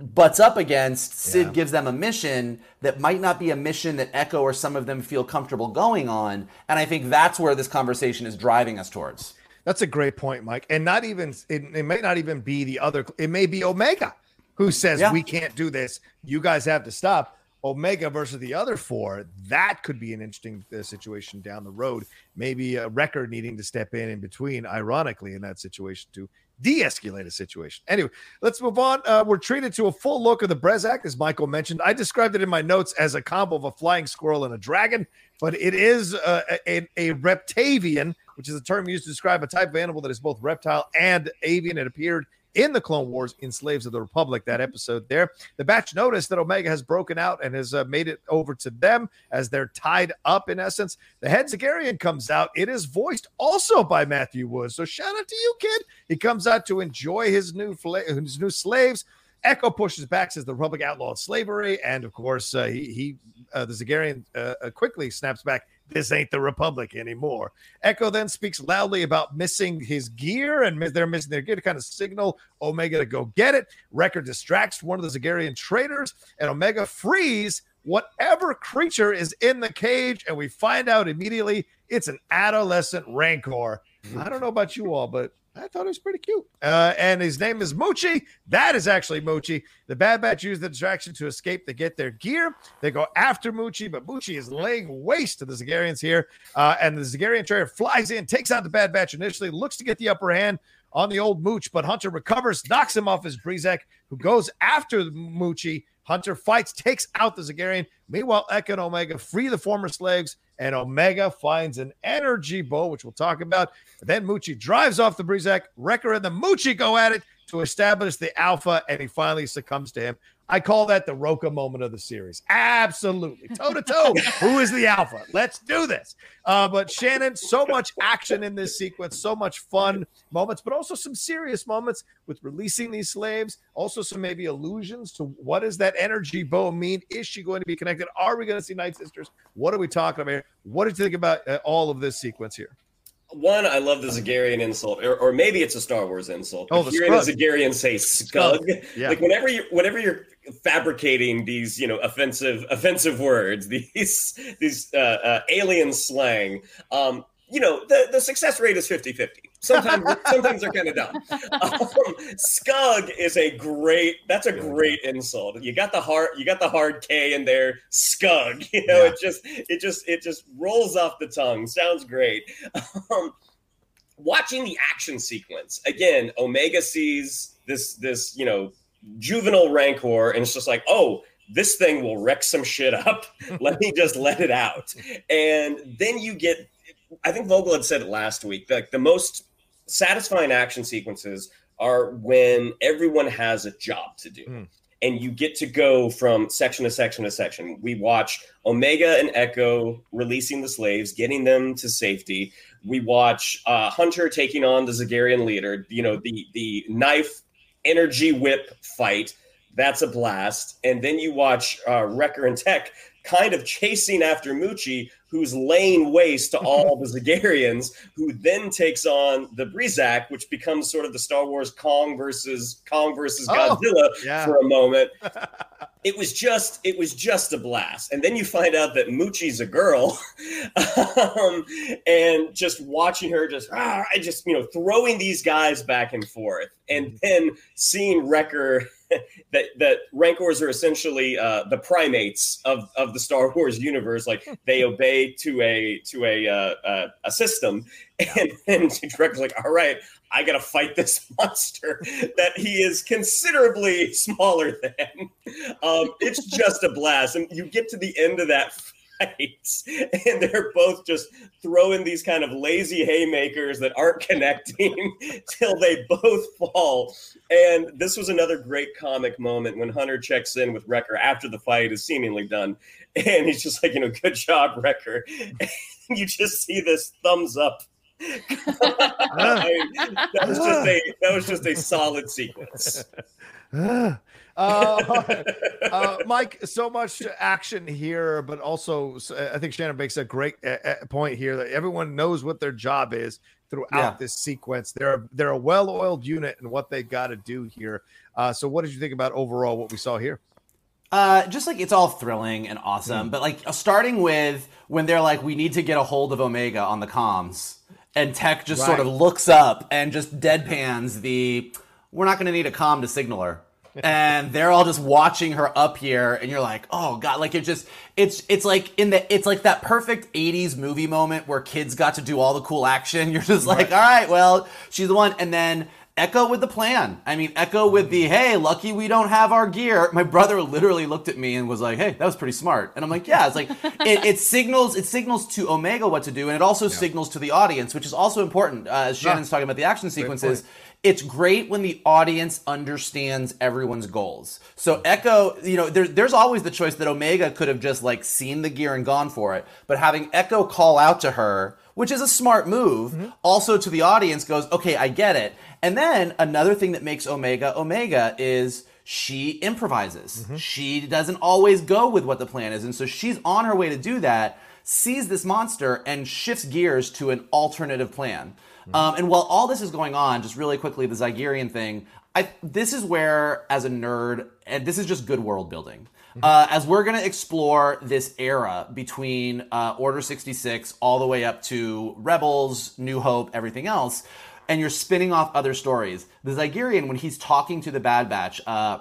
Speaker 2: butts up against Cid yeah. gives them a mission that might not be a mission that Echo or some of them feel comfortable going on. And I think that's where this conversation is driving us towards.
Speaker 1: That's a great point, Mike. And not even it, it may not even be the other it may be Omega who says yeah. we can't do this. You guys have to stop. Omega versus the other four, that could be an interesting uh, situation down the road. Maybe a Wrecker needing to step in in between, ironically, in that situation to de-escalate a situation. Anyway, let's move on. Uh, we're treated to a full look of the Brezak, as Michael mentioned. I described it in my notes as a combo of a flying squirrel and a dragon, but it is uh, a, a reptavian, which is a term used to describe a type of animal that is both reptile and avian. It appeared in the Clone Wars in Slaves of the Republic, that episode there. The batch noticed that Omega has broken out and has uh, made it over to them as they're tied up in essence. The head Zygerian comes out. It is voiced also by Matthew Woods. So shout out to you, kid. He comes out to enjoy his new fla- his new slaves. Echo pushes back, says the Republic outlawed slavery, and of course, uh, he, he uh, the Zygerian uh, uh quickly snaps back this ain't the Republic anymore. Echo then speaks loudly about missing his gear and they're missing their gear to kind of signal Omega to go get it. Wrecker distracts one of the Zygerian traitors, and Omega frees whatever creature is in the cage. And we find out immediately it's an adolescent Rancor. I don't know about you all, but I thought it was pretty cute. Uh, and his name is Muchi. That is actually Muchi. The Bad Batch use the distraction to escape They get their gear. They go after Muchi, but Muchi is laying waste to the Zygerians here. Uh, and the Zygerian trader flies in, takes out the Bad Batch initially, looks to get the upper hand on the old Mooch, but Hunter recovers, knocks him off his Brezak, who goes after Muchi. Hunter fights, takes out the Zygerian. Meanwhile, Echo and Omega free the former slaves and Omega finds an energy bow, which we'll talk about. Then Muchi drives off the Brezak. Wrecker and the Muchi go at it to establish the alpha, and he finally succumbs to him. I call that the Roca moment of the series. Absolutely. Toe to toe. Who is the alpha? Let's do this. Uh, but Shannon, so much action in this sequence, so much fun moments, but also some serious moments with releasing these slaves. Also, some maybe allusions to what does that energy bow mean? Is she going to be connected? Are we going to see Night Sisters? What are we talking about here? What did you think about uh, all of this sequence here?
Speaker 3: One, I love the Zygerian insult, or, or maybe it's a Star Wars insult.
Speaker 1: Oh,
Speaker 3: the
Speaker 1: hearing
Speaker 3: a Zygerian say "scug,",
Speaker 1: Yeah.
Speaker 3: like whenever you whenever you're fabricating these, you know, offensive offensive words, these these uh, uh, alien slang, um, you know, the, the success rate is 50 50. Sometimes, sometimes they're kind of dumb. Um, scug is a great, that's a great insult. You got the hard, you got the hard K in there, scug, you know,
Speaker 1: Yeah.
Speaker 3: it just, it just, it just rolls off the tongue. Sounds great. Um, watching the action sequence again, Omega sees this, this, you know, juvenile rancor and it's just like, oh, this thing will wreck some shit up. let me just let it out. And then you get I think Vogel had said it last week. Like the most satisfying action sequences are when everyone has a job to do.
Speaker 1: Mm.
Speaker 3: And you get to go from section to section to section. We watch Omega and Echo releasing the slaves, getting them to safety. We watch uh, Hunter taking on the Zygerian leader. You know, the the knife energy whip fight. That's a blast. And then you watch uh, Wrecker and Tech kind of chasing after Muchi, who's laying waste to all the Zygerians, who then takes on the Brezak, which becomes sort of the Star Wars Kong versus Kong versus
Speaker 1: Oh,
Speaker 3: Godzilla
Speaker 1: yeah.
Speaker 3: for a moment. It was just, it was just a blast, and then you find out that Muchi's a girl, um, and just watching her, just, ah, I just, you know, throwing these guys back and forth, and then seeing Wrecker that that rancors are essentially uh, the primates of, of the Star Wars universe. Like they obey to a to a uh, uh, a system, and then Wrecker's like, "All right, I got to fight this monster that he is considerably smaller than." Um, it's just a blast, and you get to the end of that. And they're both just throwing these kind of lazy haymakers that aren't connecting till they both fall. And this was another great comic moment when Hunter checks in with Wrecker after the fight is seemingly done. And he's just like, you know, good job, Wrecker. And you just see this thumbs up. I mean, that was just a that was just a solid sequence. Ah.
Speaker 1: Uh, uh, Mike, so much action here, but also uh, I think Shannon makes a great uh, uh, point here that everyone knows what their job is throughout
Speaker 2: Yeah.
Speaker 1: this sequence. They're they're a well-oiled unit and what they got to do here. Uh, so, what did you think about overall what we saw here?
Speaker 2: Uh, just like it's all thrilling and awesome, but like starting with when they're like, we need to get a hold of Omega on the comms, and Tech just sort of looks up and just deadpans the, we're not going to need a comm to signal her. And they're all just watching her up here, and you're like, oh god, like it just it's it's like in the it's like that perfect 80s movie moment where kids got to do all the cool action. You're just like, all right, well, she's the one, and then Echo with the plan. I mean, Echo with the hey, lucky we don't have our gear. My brother literally looked at me and was like, "Hey, that was pretty smart." And I'm like, "Yeah." It's like it, it signals it signals to Omega what to do, and it also yeah. signals to the audience, which is also important. Uh, as Shannon's yeah. talking about the action sequences, it's great when the audience understands everyone's goals. So Echo, you know, there, there's always the choice that Omega could have just like seen the gear and gone for it, but having Echo call out to her which is a smart move. Mm-hmm. Also to the audience goes, okay, I get it. And then another thing that makes Omega Omega is she improvises. Mm-hmm. She doesn't always go with what the plan is. And so she's on her way to do that, sees this monster, and shifts gears to an alternative plan. Mm-hmm. Um, and while all this is going on, just really quickly, the Zygerian thing, I, this is where, as a nerd, and this is just good world building. Uh, as we're going to explore this era between uh, Order 66 all the way up to Rebels, New Hope, everything else, and you're spinning off other stories. The Zygerian, when he's talking to the Bad Batch, uh,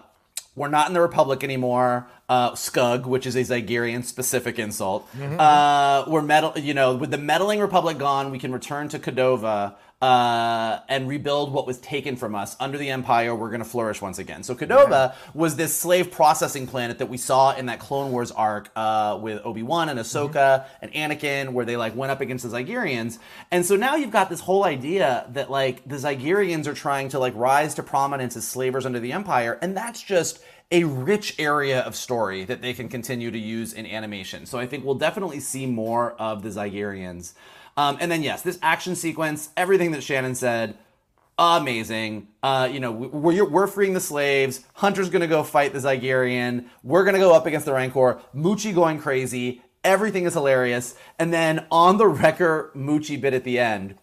Speaker 2: we're not in the Republic anymore. Uh, Scug, which is a Zygerian specific insult. Mm-hmm. Uh, we're metal, you know, with the meddling Republic gone, we can return to Kadavo uh, and rebuild what was taken from us under the Empire. We're going to flourish once again. So Kadavo was this slave processing planet that we saw in that Clone Wars arc uh, with Obi Wan and Ahsoka mm-hmm. and Anakin, where they like went up against the Zygerians. And so now you've got this whole idea that like the Zygerians are trying to like rise to prominence as slavers under the Empire, and that's just a rich area of story that they can continue to use in animation. So I think we'll definitely see more of the Zygerians. Um, and then yes, this action sequence, everything that Shannon said, amazing. Uh, you know, we're, we're freeing the slaves. Hunter's gonna go fight the Zygerian. We're gonna go up against the Rancor. Muchi going crazy. Everything is hilarious. And then on the Wrecker Muchi bit at the end,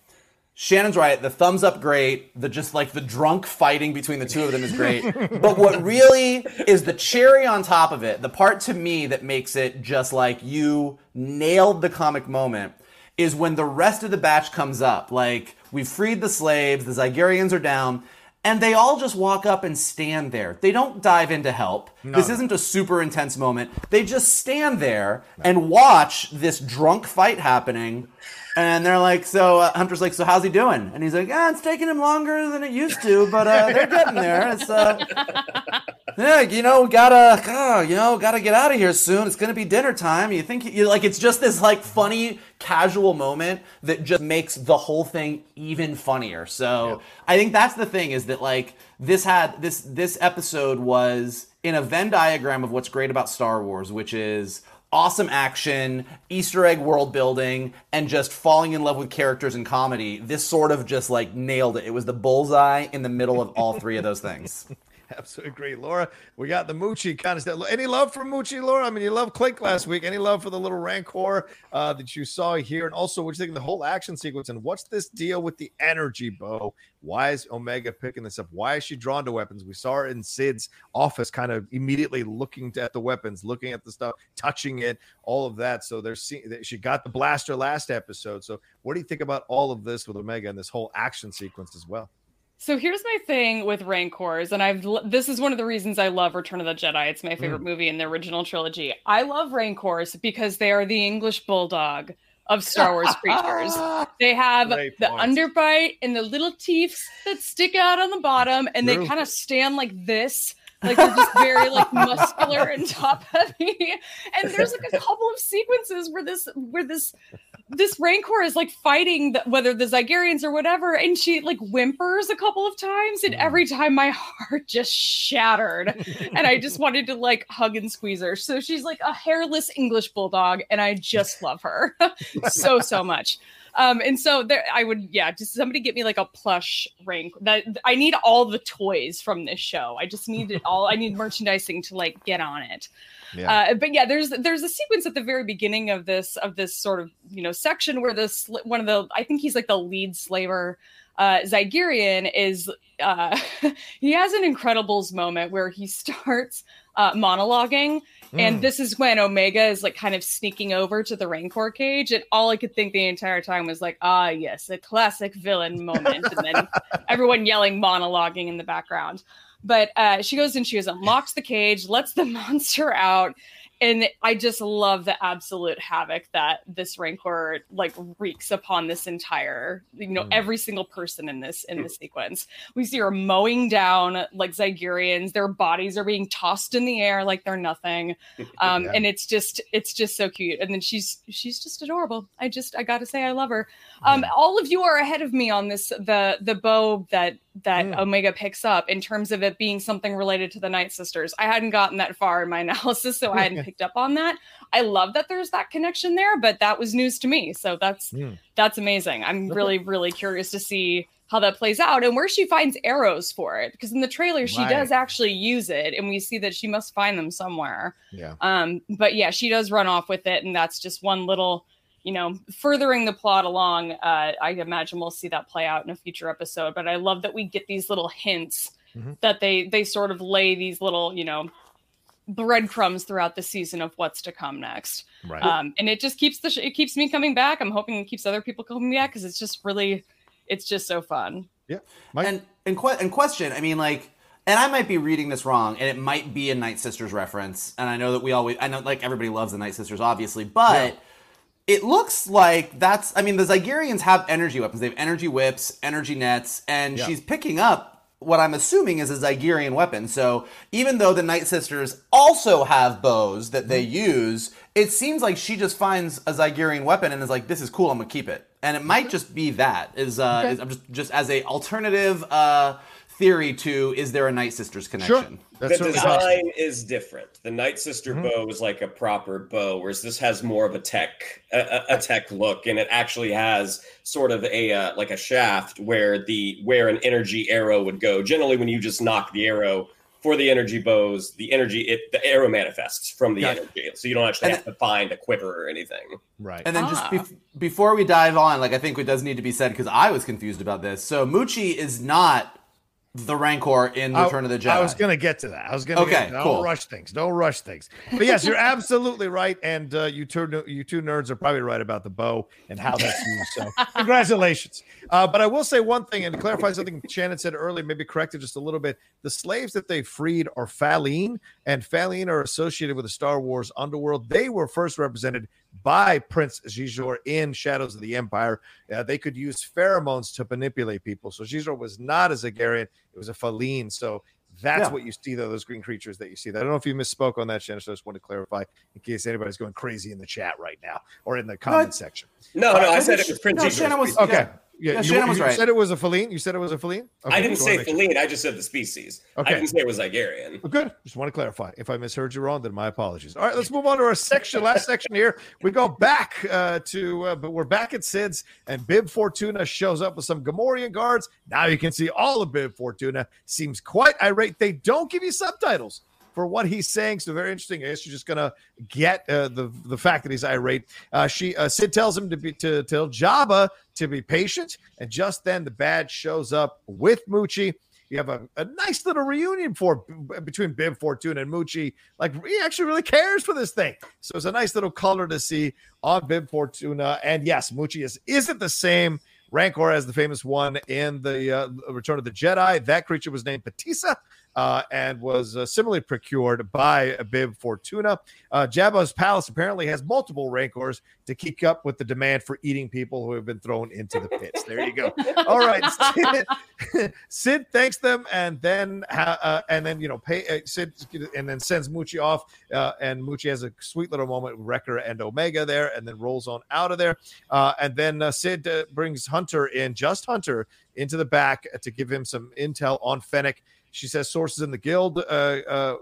Speaker 2: Shannon's right. The thumbs up, great. The just like the drunk fighting between the two of them is great. but what really is the cherry on top of it, the part to me that makes it just like you nailed the comic moment, is when the rest of the batch comes up. Like, we've freed the slaves, the Zygerians are down, and they all just walk up and stand there. They don't dive in to help. No. This isn't a super intense moment. They just stand there and watch this drunk fight happening and they're like, so uh, Hunter's like, so how's he doing? And he's like, yeah, it's taking him longer than it used to, but uh, they're getting there. It's uh, yeah, you know, gotta, oh, you know, gotta get out of here soon. It's gonna be dinner time. You think you like it's just this like funny, casual moment that just makes the whole thing even funnier. So yeah. I think that's the thing is that like this had this this episode was in a Venn diagram of what's great about Star Wars, which is awesome action, Easter egg world building, and just falling in love with characters and comedy. This sort of just like nailed it. It was the bullseye in the middle of all three of those things.
Speaker 1: Absolutely agree. Laura, we got the Muchi kind of stuff. Any love for Muchi, Laura? I mean, you loved Clink last week. Any love for the little Rancor uh, that you saw here? And also, what you think of the whole action sequence? And what's this deal with the energy bow? Why is Omega picking this up? Why is she drawn to weapons? We saw her in Cid's office, kind of immediately looking at the weapons, looking at the stuff, touching it, all of that. So there's she got the blaster last episode. So what do you think about all of this with Omega and this whole action sequence as well?
Speaker 4: So here's my thing with Rancors, and I've this is one of the reasons I love Return of the Jedi. It's my favorite mm. movie in the original trilogy. I love Rancors because they are the English bulldog of Star Wars creatures. They have Great the underbite and the little teeth that stick out on the bottom, and True. they kind of stand like this. Like they're just very like muscular and top heavy. And there's like a couple of sequences where this where this this Rancor is like fighting the, whether the Zygerians or whatever, and she like whimpers a couple of times, and every mm. time my heart just shattered, and I just wanted to like hug and squeeze her. So she's like a hairless English bulldog, and I just love her so so much. Um, and so there, I would, yeah, just somebody get me like a plush rank. That I need all the toys from this show. I just need it all. I need merchandising to like get on it. Yeah. Uh, but yeah, there's there's a sequence at the very beginning of this of this sort of you know section where this one of the I think he's like the lead slaver uh, Zygerian is uh, he has an Incredibles moment where he starts uh, monologuing, mm. and this is when Omega is like kind of sneaking over to the Rancor cage, and all I could think the entire time was like, ah, yes, a classic villain moment, and then everyone yelling monologuing in the background. But uh, she goes and she unlocks the cage, lets the monster out, and I just love the absolute havoc that this rancor like wreaks upon this entire, you know, mm. every single person in this in the sequence. We see her mowing down like Zygerians. Their bodies are being tossed in the air like they're nothing, um, yeah. and it's just it's just so cute. And then she's she's just adorable. I just I got to say I love her. Um, yeah. All of you are ahead of me on this the the bow that that mm. Omega picks up in terms of it being something related to the Night Sisters. I hadn't gotten that far in my analysis, so I hadn't picked up on that. I love that there's that connection there, but that was news to me. So that's mm. that's amazing. I'm really really curious to see how that plays out and where she finds arrows for it because in the trailer she right. does actually use it and we see that she must find them somewhere.
Speaker 1: Yeah.
Speaker 4: Um but yeah, she does run off with it and that's just one little you know, furthering the plot along, uh, I imagine we'll see that play out in a future episode. But I love that we get these little hints mm-hmm. that they they sort of lay these little, you know, breadcrumbs throughout the season of what's to come next.
Speaker 1: Right.
Speaker 4: Um, and it just keeps the sh- it keeps me coming back. I'm hoping it keeps other people coming back because it's just really, it's just so fun.
Speaker 1: Yeah.
Speaker 2: Mike? And and, que- and question, I mean, like and I might be reading this wrong, and it might be a Night Sisters reference. And I know that we always, I know like everybody loves the Night Sisters, obviously, but yeah it looks like that's i mean the zygerians have energy weapons they have energy whips energy nets and yeah. she's picking up what i'm assuming is a zygerian weapon so even though the night sisters also have bows that they mm-hmm. use it seems like she just finds a zygerian weapon and is like this is cool i'm gonna keep it and it might just be that is uh okay. is, just just as a alternative uh theory to is there a Night Sisters connection?
Speaker 3: Sure. the design is different. The Night Sister mm-hmm. bow is like a proper bow, whereas this has more of a tech a, a tech look, and it actually has sort of a uh, like a shaft where the where an energy arrow would go. Generally, when you just knock the arrow for the energy bows, the energy it the arrow manifests from the energy, so you don't actually and have to find a quiver or anything.
Speaker 1: Right.
Speaker 2: And then ah. just before we dive on, like I think it does need to be said because I was confused about this. So Muchi is not the Rancor in Return I, of the Jedi.
Speaker 1: I was going to get to that. I was going to
Speaker 2: okay,
Speaker 1: don't
Speaker 2: cool.
Speaker 1: rush things. Don't rush things. But yes, you're absolutely right, and uh, you two you two nerds are probably right about the bow and how that's used. So congratulations. Uh, but I will say one thing and clarify something Shannon said earlier, maybe correct it just a little bit. The slaves that they freed are Falleen, and Falleen are associated with the Star Wars underworld. They were first represented by Prince Xizor in Shadows of the Empire. Uh, they could use pheromones to manipulate people. So Xizor was not a Zygerian, it was a Falleen. So that's yeah. what you see, though, those green creatures that you see. I don't know if you misspoke on that, Shannon. So I just want to clarify in case anybody's going crazy in the chat right now or in the comment no, section.
Speaker 3: No, no, I said it was Prince no,
Speaker 2: Shannon was,
Speaker 1: okay.
Speaker 2: Yeah.
Speaker 1: Yeah, yeah you, was you right. said it was a feline. You said it was a feline.
Speaker 3: Okay, I didn't say feline. I just said the species. Okay. I didn't say it was Zygerian.
Speaker 1: Oh, good. Just want to clarify. If I misheard you wrong, then my apologies. All right, let's move on to our section. Last section here. We go back uh, to, uh, but we're back at Cid's, and Bib Fortuna shows up with some Gamorrean guards. Now you can see all of Bib Fortuna. Seems quite irate. They don't give you subtitles for what he's saying. So very interesting. I guess you're just gonna get uh, the the fact that he's irate. Uh, she uh, Cid tells him to be to tell Jabba to be patient, and just then the badge shows up with Muchi. You have a, a nice little reunion for between Bib Fortuna and Muchi. Like he actually really cares for this thing. So it's a nice little color to see on Bib Fortuna. And yes, Muchi is isn't the same Rancor as the famous one in the uh, Return of the Jedi. That creature was named Pateesa uh, and was uh, similarly procured by Bib Fortuna. Uh, Jabba's palace apparently has multiple rancors to keep up with the demand for eating people who have been thrown into the pits. There you go. All right, Cid, thanks them, and then uh, and then you know pay uh, Cid and then sends Muchi off, uh, and Muchi has a sweet little moment with Wrecker and Omega there, and then rolls on out of there, uh, and then uh, uh, brings Hunter in, just Hunter, into the back to give him some intel on Fennec. She says sources in the guild uh, uh,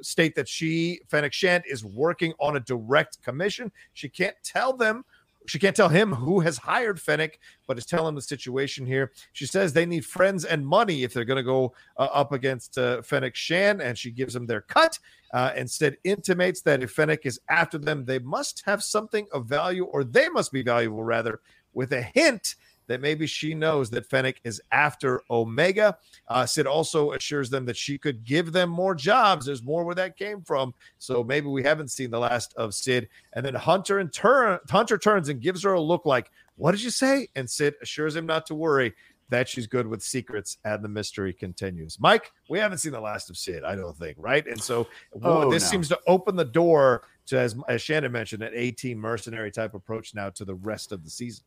Speaker 1: state that she, Fennec Shand, is working on a direct commission. She can't tell them she can't tell him who has hired Fennec, but is telling the situation here. She says they need friends and money if they're going to go uh, up against uh, Fennec Shand, and she gives them their cut. Uh, instead, intimates that if Fennec is after them, they must have something of value, or they must be valuable, rather, with a hint that maybe she knows that Fennec is after Omega. Uh, Cid also assures them that she could give them more jobs. There's more where that came from. So maybe we haven't seen the last of Cid. And then Hunter and turn Hunter turns and gives her a look like, "What did you say?" And Cid assures him not to worry. that she's good with secrets and the mystery continues. Mike, we haven't seen the last of Cid, I don't think, right? And so
Speaker 2: Oh,
Speaker 1: this
Speaker 2: no.
Speaker 1: seems to open the door to, as, as Shannon mentioned, an 18 mercenary type approach now to the rest of the season.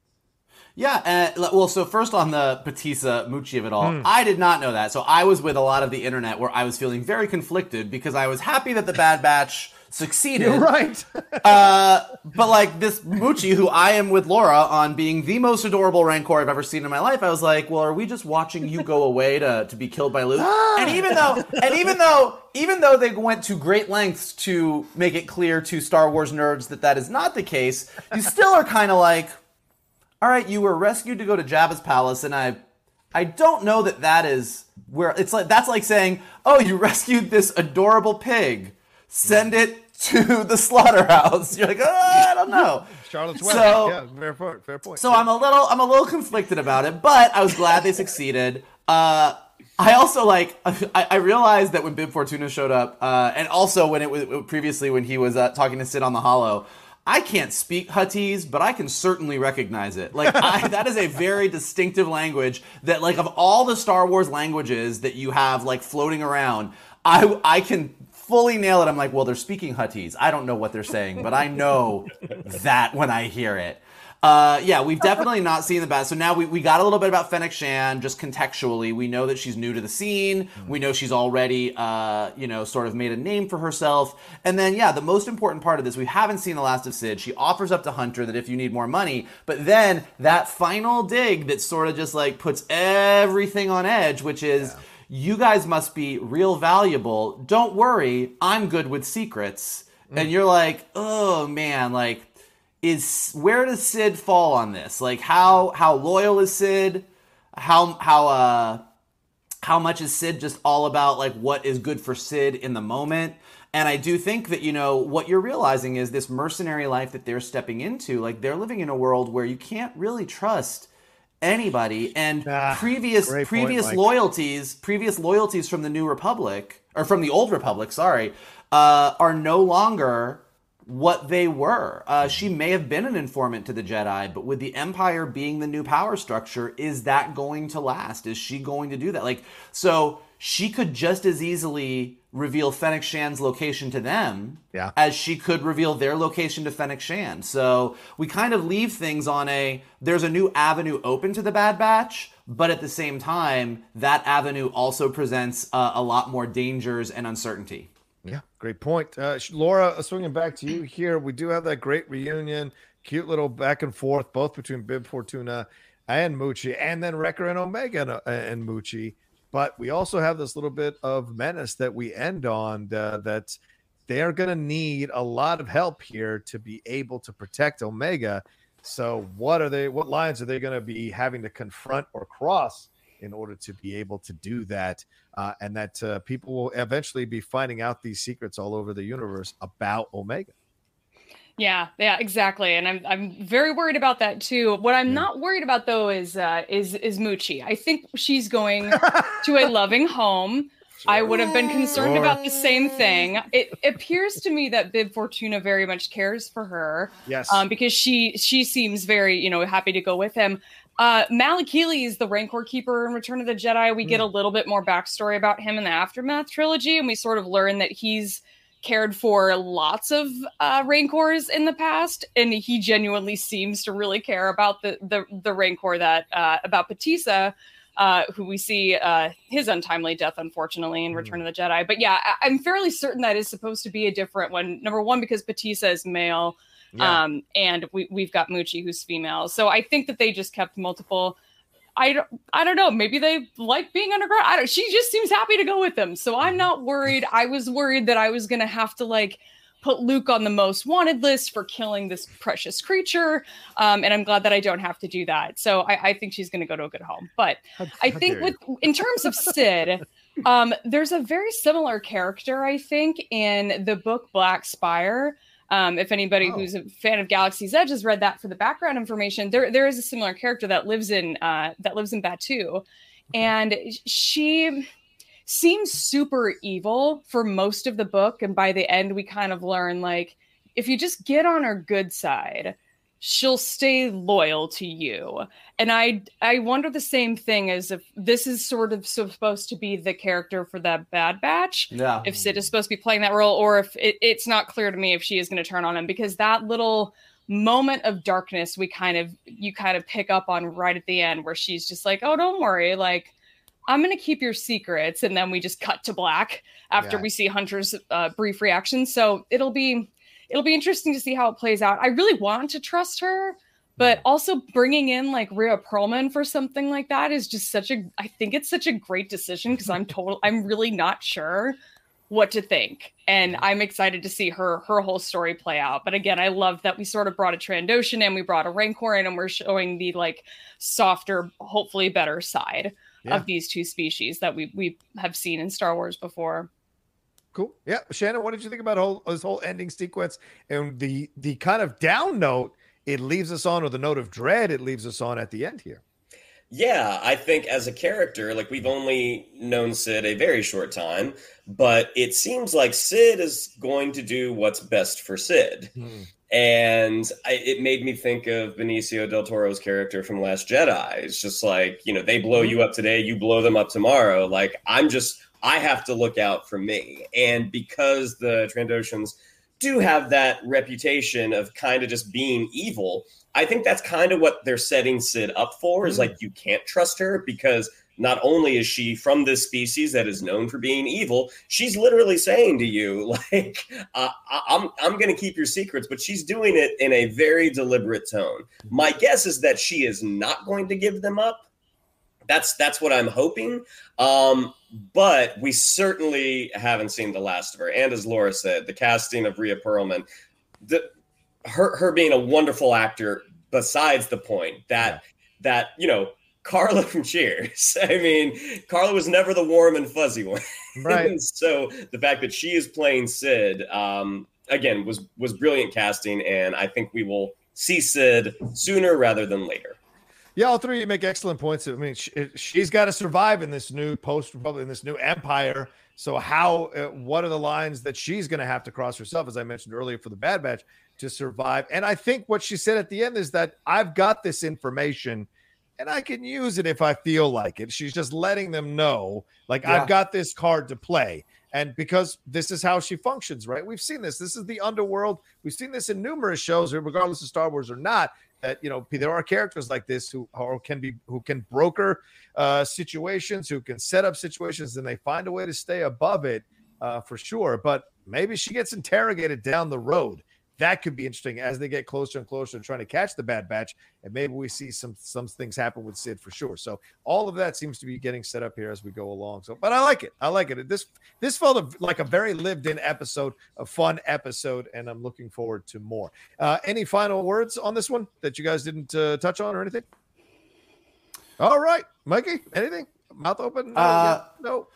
Speaker 2: Yeah, uh, well, so first on the Pateesa Muchi of it all,
Speaker 1: Hmm.
Speaker 2: I did not know that. So I was with a lot of the internet where I was feeling very conflicted because I was happy that the Bad Batch succeeded.
Speaker 1: right.
Speaker 2: Uh, but like this Muchi, who I am with Laura on being the most adorable Rancor I've ever seen in my life, I was like, well, are we just watching you go away to, to be killed by Luke? and even though, and even though, even though they went to great lengths to make it clear to Star Wars nerds that that is not the case, you still are kind of like, all right, you were rescued to go to Jabba's palace, and I, I don't know that that is where it's like. That's like saying, oh, you rescued this adorable pig, send it to the slaughterhouse. You're like, oh, I don't know.
Speaker 1: Charlotte's
Speaker 2: So-
Speaker 1: Web. yeah, fair point. Fair point.
Speaker 2: So I'm a little, I'm a little conflicted about it, but I was glad they succeeded. Uh, I also like, I, I realized that when Bib Fortuna showed up, uh, and also when it was previously when he was uh, talking to Cid on the Hollow. I can't speak Huttese, but I can certainly recognize it. Like I, that is a very distinctive language that, like, of all the Star Wars languages that you have like floating around, I I can fully nail it. I'm like, well, they're speaking Huttese. I don't know what they're saying, but I know that when I hear it. Uh, yeah, we've definitely not seen the best. So now we, we got a little bit about Fennec Shand, just contextually. We know that she's new to the scene. We know she's already, uh, you know, sort of made a name for herself. And then, yeah, the most important part of this, we haven't seen the last of Cid. She offers up to Hunter that if you need more money, but then that final dig that sort of just like puts everything on edge, which is, you guys must be real valuable. Don't worry, I'm good with secrets. And you're like, oh man, like, is where does Cid fall on this? Like how how loyal is Cid? How how uh how much is Cid just all about like what is good for Cid in the moment? And I do think that you know what you're realizing is this mercenary life that they're stepping into, like they're living in a world where you can't really trust anybody and
Speaker 1: Ah,
Speaker 2: previous
Speaker 1: great point,
Speaker 2: previous loyalties previous loyalties from the new republic or from the old republic sorry uh, are no longer what they were. Uh, she may have been an informant to the Jedi, but with the Empire being the new power structure, is that going to last? Is she going to do that? Like, so she could just as easily reveal Fennec Shand's location to them
Speaker 1: Yeah.
Speaker 2: as she could reveal their location to Fennec Shan. So we kind of leave things on a there's a new avenue open to the Bad Batch, but at the same time, that avenue also presents uh, a lot more dangers and uncertainty.
Speaker 1: Yeah, great point. Uh, Laura, uh, swinging back to you here, we do have that great reunion, cute little back and forth, both between Bib Fortuna and Muchi, and then Wrecker and Omega and, uh, and. But we also have this little bit of menace that we end on uh, that they are going to need a lot of help here to be able to protect Omega. So, what are they? What lines are they going to be having to confront or cross in order to be able to do that? uh, and that uh, people will eventually be finding out these secrets all over the universe about Omega.
Speaker 4: Yeah, yeah, exactly. And I'm I'm very worried about that too. What I'm not worried about though is uh is is Muchi. I think she's going to a loving home. I would have been concerned
Speaker 1: Sure.
Speaker 4: about the same thing. It appears to me that Bib Fortuna very much cares for her
Speaker 1: Yes.
Speaker 4: um, because she she seems very you know happy to go with him. Uh, Malakili is the Rancor keeper in Return of the Jedi. We get a little bit more backstory about him in the Aftermath trilogy, and we sort of learn that he's cared for lots of uh, Rancors in the past, and he genuinely seems to really care about the the, the Rancor that uh, about Pateesa. Uh, who we see uh, his untimely death, unfortunately, in Return of the Jedi. But yeah, I- I'm fairly certain that is supposed to be a different one. Number one, because Pateesa is male,
Speaker 1: Yeah.
Speaker 4: um, and we, we've got Muchi who's female. So I think that they just kept multiple. I don't, I don't know. Maybe they like being underground. I don't. She just seems happy to go with them. So I'm not worried. I was worried that I was gonna have to like put Luke on the most wanted list for killing this precious creature. Um, and I'm glad that I don't have to do that. So I, I think she's gonna go to a good home. But I
Speaker 1: How
Speaker 4: think with in terms of Cid, um, there's a very similar character, I think, in the book Black Spire. Um, if anybody
Speaker 1: Oh.
Speaker 4: who's a fan of Galaxy's Edge has read that for the background information, there there is a similar character that lives in uh, that lives in Batuu, and she seems super evil for most of the book, and by the end we kind of learn like if you just get on her good side, she'll stay loyal to you. And I I wonder the same thing as if this is sort of supposed to be the character for that Bad Batch.
Speaker 2: Yeah.
Speaker 4: If Cid is supposed to be playing that role, or if it, it's not clear to me if she is going to turn on him because that little moment of darkness we kind of you kind of pick up on right at the end where she's just like, oh, don't worry, like. I'm going to keep your secrets. And then we just cut to black after
Speaker 1: Yeah.
Speaker 4: we see Hunter's uh, brief reaction. So it'll be it'll be interesting to see how it plays out. I really want to trust her, but mm. also bringing in like Rhea Perlman for something like that is just such a I think it's such a great decision because I'm total I'm really not sure what to think. And I'm excited to see her her whole story play out. But again, I love that we sort of brought a Trandoshan and we brought a Rancor in and we're showing the like softer, hopefully better side
Speaker 1: Yeah.
Speaker 4: of these two species that we we have seen in Star Wars before.
Speaker 1: Cool. Yeah, Shannon, what did you think about whole, this whole ending sequence and the the kind of down note it leaves us on, or the note of dread it leaves us on at the end here?
Speaker 3: Yeah, I think as a character, like we've only known Cid a very short time, but it seems like Cid is going to do what's best for Cid. Hmm. And I, it made me think of Benicio del Toro's character from Last Jedi. It's just like, you know, they blow hmm. you up today, you blow them up tomorrow. Like, I'm just, I have to look out for me. And because the Trandoshans do have that reputation of kind of just being evil, I think that's kind of what they're setting Cid up for is like, you can't trust her because not only is she from this species that is known for being evil, she's literally saying to you, like, uh, I- I'm I'm going to keep your secrets, but she's doing it in a very deliberate tone. My guess is that she is not going to give them up. That's that's what I'm hoping. Um, but we certainly haven't seen the last of her. And as Laura said, the casting of Rhea Perlman, the her her being a wonderful actor. Besides the point that that you know Carla from Cheers. I mean, Carla was never the warm and fuzzy one.
Speaker 1: Right.
Speaker 3: So the fact that she is playing Cid, um, again, was was brilliant casting, and I think we will see Cid sooner rather than later.
Speaker 1: Yeah, all three of you make excellent points. I mean, she, she's got to survive in this new post republic, in this new empire. So, how, uh, what are the lines that she's going to have to cross herself, as I mentioned earlier, for the Bad Batch to survive? And I think what she said at the end is that I've got this information and I can use it if I feel like it. She's just letting them know, like,
Speaker 2: Yeah.
Speaker 1: I've got this card to play. And because this is how she functions, right? We've seen this. This is the underworld. We've seen this in numerous shows, regardless of Star Wars or not. That you know, there are characters like this who can be who can broker uh, situations, who can set up situations, and they find a way to stay above it uh, for sure. But maybe she gets interrogated down the road. That could be interesting as they get closer and closer to trying to catch the Bad Batch, and maybe we see some some things happen with Cid for sure. So all of that seems to be getting set up here as we go along. So, but I like it. I like it. This this felt like a very lived in episode, a fun episode, and I'm looking forward to more. Uh, any final words on this one that you guys didn't uh, touch on or anything? All right, Mikey, anything? Mouth open? No,
Speaker 2: Uh,
Speaker 1: yeah, no.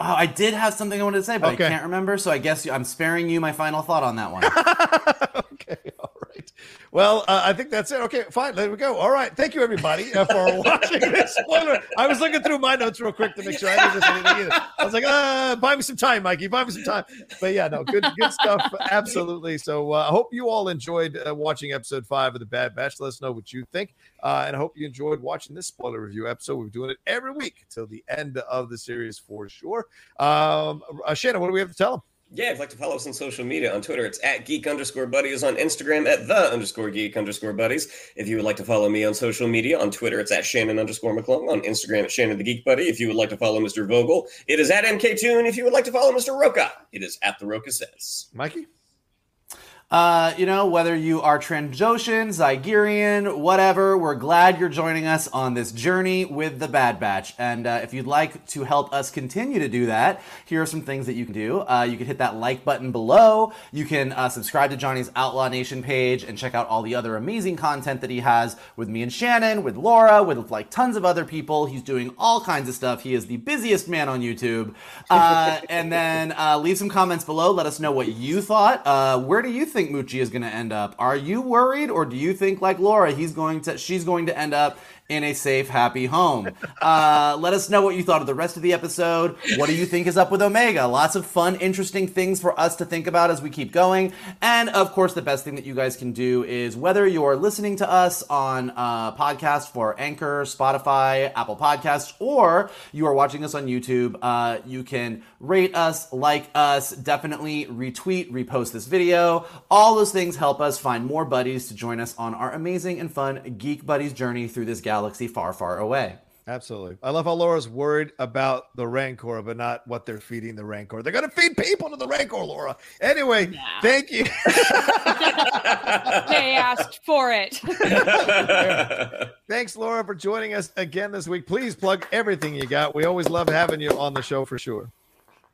Speaker 2: Oh, I did have something I wanted to say, but
Speaker 1: Okay.
Speaker 2: I can't remember. So I guess I'm sparing you my final thought on that one.
Speaker 1: okay, all right. Well, uh, I think that's it. Okay, fine. There we go. All right. Thank you, everybody, uh, for watching this spoiler. I was looking through my notes real quick to make sure I didn't miss anything either. I was like, uh, buy me some time, Mikey. Buy me some time. But yeah, no, good, good stuff. Absolutely. So uh, I hope you all enjoyed uh, watching episode five of the Bad Batch. Let us know what you think, uh, and I hope you enjoyed watching this spoiler review episode. We're doing it every week till the end of the series for sure. Um, Shannon, what do we have to tell them?
Speaker 3: Yeah, if you'd like to follow us on social media, on Twitter, it's at geek underscore buddies, on Instagram at the underscore geek underscore buddies. If you would like to follow me on social media, on Twitter, it's at Shannon underscore McClung, on Instagram at Shannon the Geek Buddy. If you would like to follow Mr. Vogel, it is at MKToon. If you would like to follow Mr. Rocha, it is at the Rocha Says.
Speaker 1: Mikey?
Speaker 2: Uh, you know, whether you are Trandoshan, Zygerian, whatever, we're glad you're joining us on this journey with the Bad Batch. And uh, if you'd like to help us continue to do that, here are some things that you can do. Uh, you can hit that like button below. You can uh, subscribe to Johnny's Outlaw Nation page and check out all the other amazing content that he has with me and Shannon, with Laura, with like tons of other people. He's doing all kinds of stuff. He is the busiest man on YouTube. Uh, and then leave some comments below. Let us know what you thought. Where do you think Muchi is going to end up? Are you worried, or do you think, like Laura, he's going to she's going to end up in a safe, happy home. Uh, let us know what you thought of the rest of the episode. What do you think is up with Omega? Lots of fun, interesting things for us to think about as we keep going. And of course, the best thing that you guys can do is whether you're listening to us on uh, podcast for Anchor, Spotify, Apple Podcasts, or you are watching us on YouTube, uh, you can rate us, like us, definitely retweet, repost this video. All those things help us find more buddies to join us on our amazing and fun Geek Buddies journey through this galaxy far, far away.
Speaker 1: Absolutely. I love how Laura's worried about the Rancor, but not what they're feeding the Rancor. They're going to feed people to the Rancor, Laura. Anyway, yeah. thank you.
Speaker 4: they asked for it.
Speaker 1: Thanks, Laura, for joining us again this week. Please plug everything you got. We always love having you on the show for sure.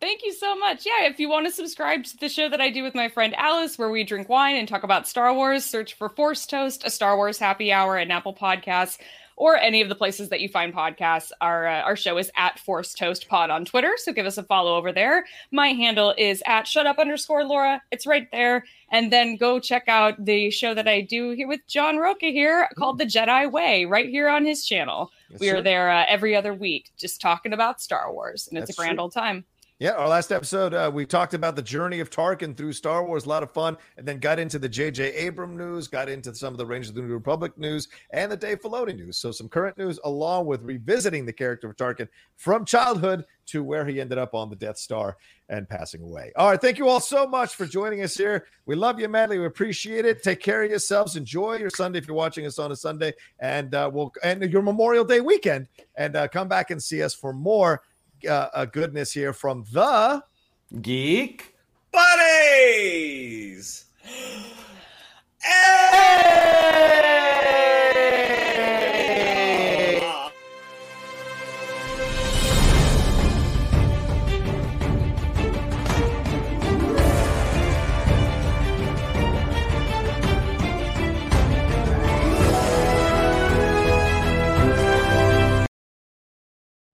Speaker 4: Thank you so much. Yeah, if you want to subscribe to the show that I do with my friend Alice, where we drink wine and talk about Star Wars, search for Force Toast, a Star Wars happy hour, and Apple Podcasts, or any of the places that you find podcasts. Our uh, our show is at Force Toast Pod on Twitter, so give us a follow over there. My handle is at Shut Up underscore Laura. It's right there. And then go check out the show that I do here with John Rocha here called The Jedi Way, right here on his channel. Yes, we are there uh, every other week, just talking about Star Wars, and it's That's a grand true. old time.
Speaker 1: Yeah, our last episode, uh, we talked about the journey of Tarkin through Star Wars, a lot of fun, and then got into the J.J. Abram news, got into some of the Rangers of the New Republic news, and the Dave Filoni news. So some current news, along with revisiting the character of Tarkin from childhood to where he ended up on the Death Star and passing away. All right, thank you all so much for joining us here. We love you madly. We appreciate it. Take care of yourselves. Enjoy your Sunday if you're watching us on a Sunday, and uh, we'll and your Memorial Day weekend, and uh, come back and see us for more uh, goodness here from the
Speaker 2: Geek
Speaker 3: Buddies. hey!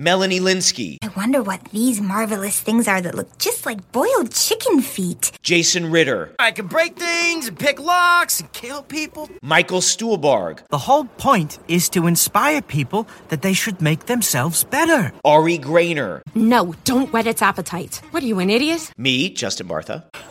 Speaker 5: Melanie Lynskey.
Speaker 6: I wonder what these marvelous things are that look just like boiled chicken feet.
Speaker 5: Jason Ritter.
Speaker 7: I can break things and pick locks and kill people.
Speaker 5: Michael Stuhlbarg.
Speaker 8: The whole point is to inspire people that they should make themselves better.
Speaker 5: Ari Graynor.
Speaker 9: No, don't whet its appetite. What are you, an idiot?
Speaker 5: Me, Justin Bartha.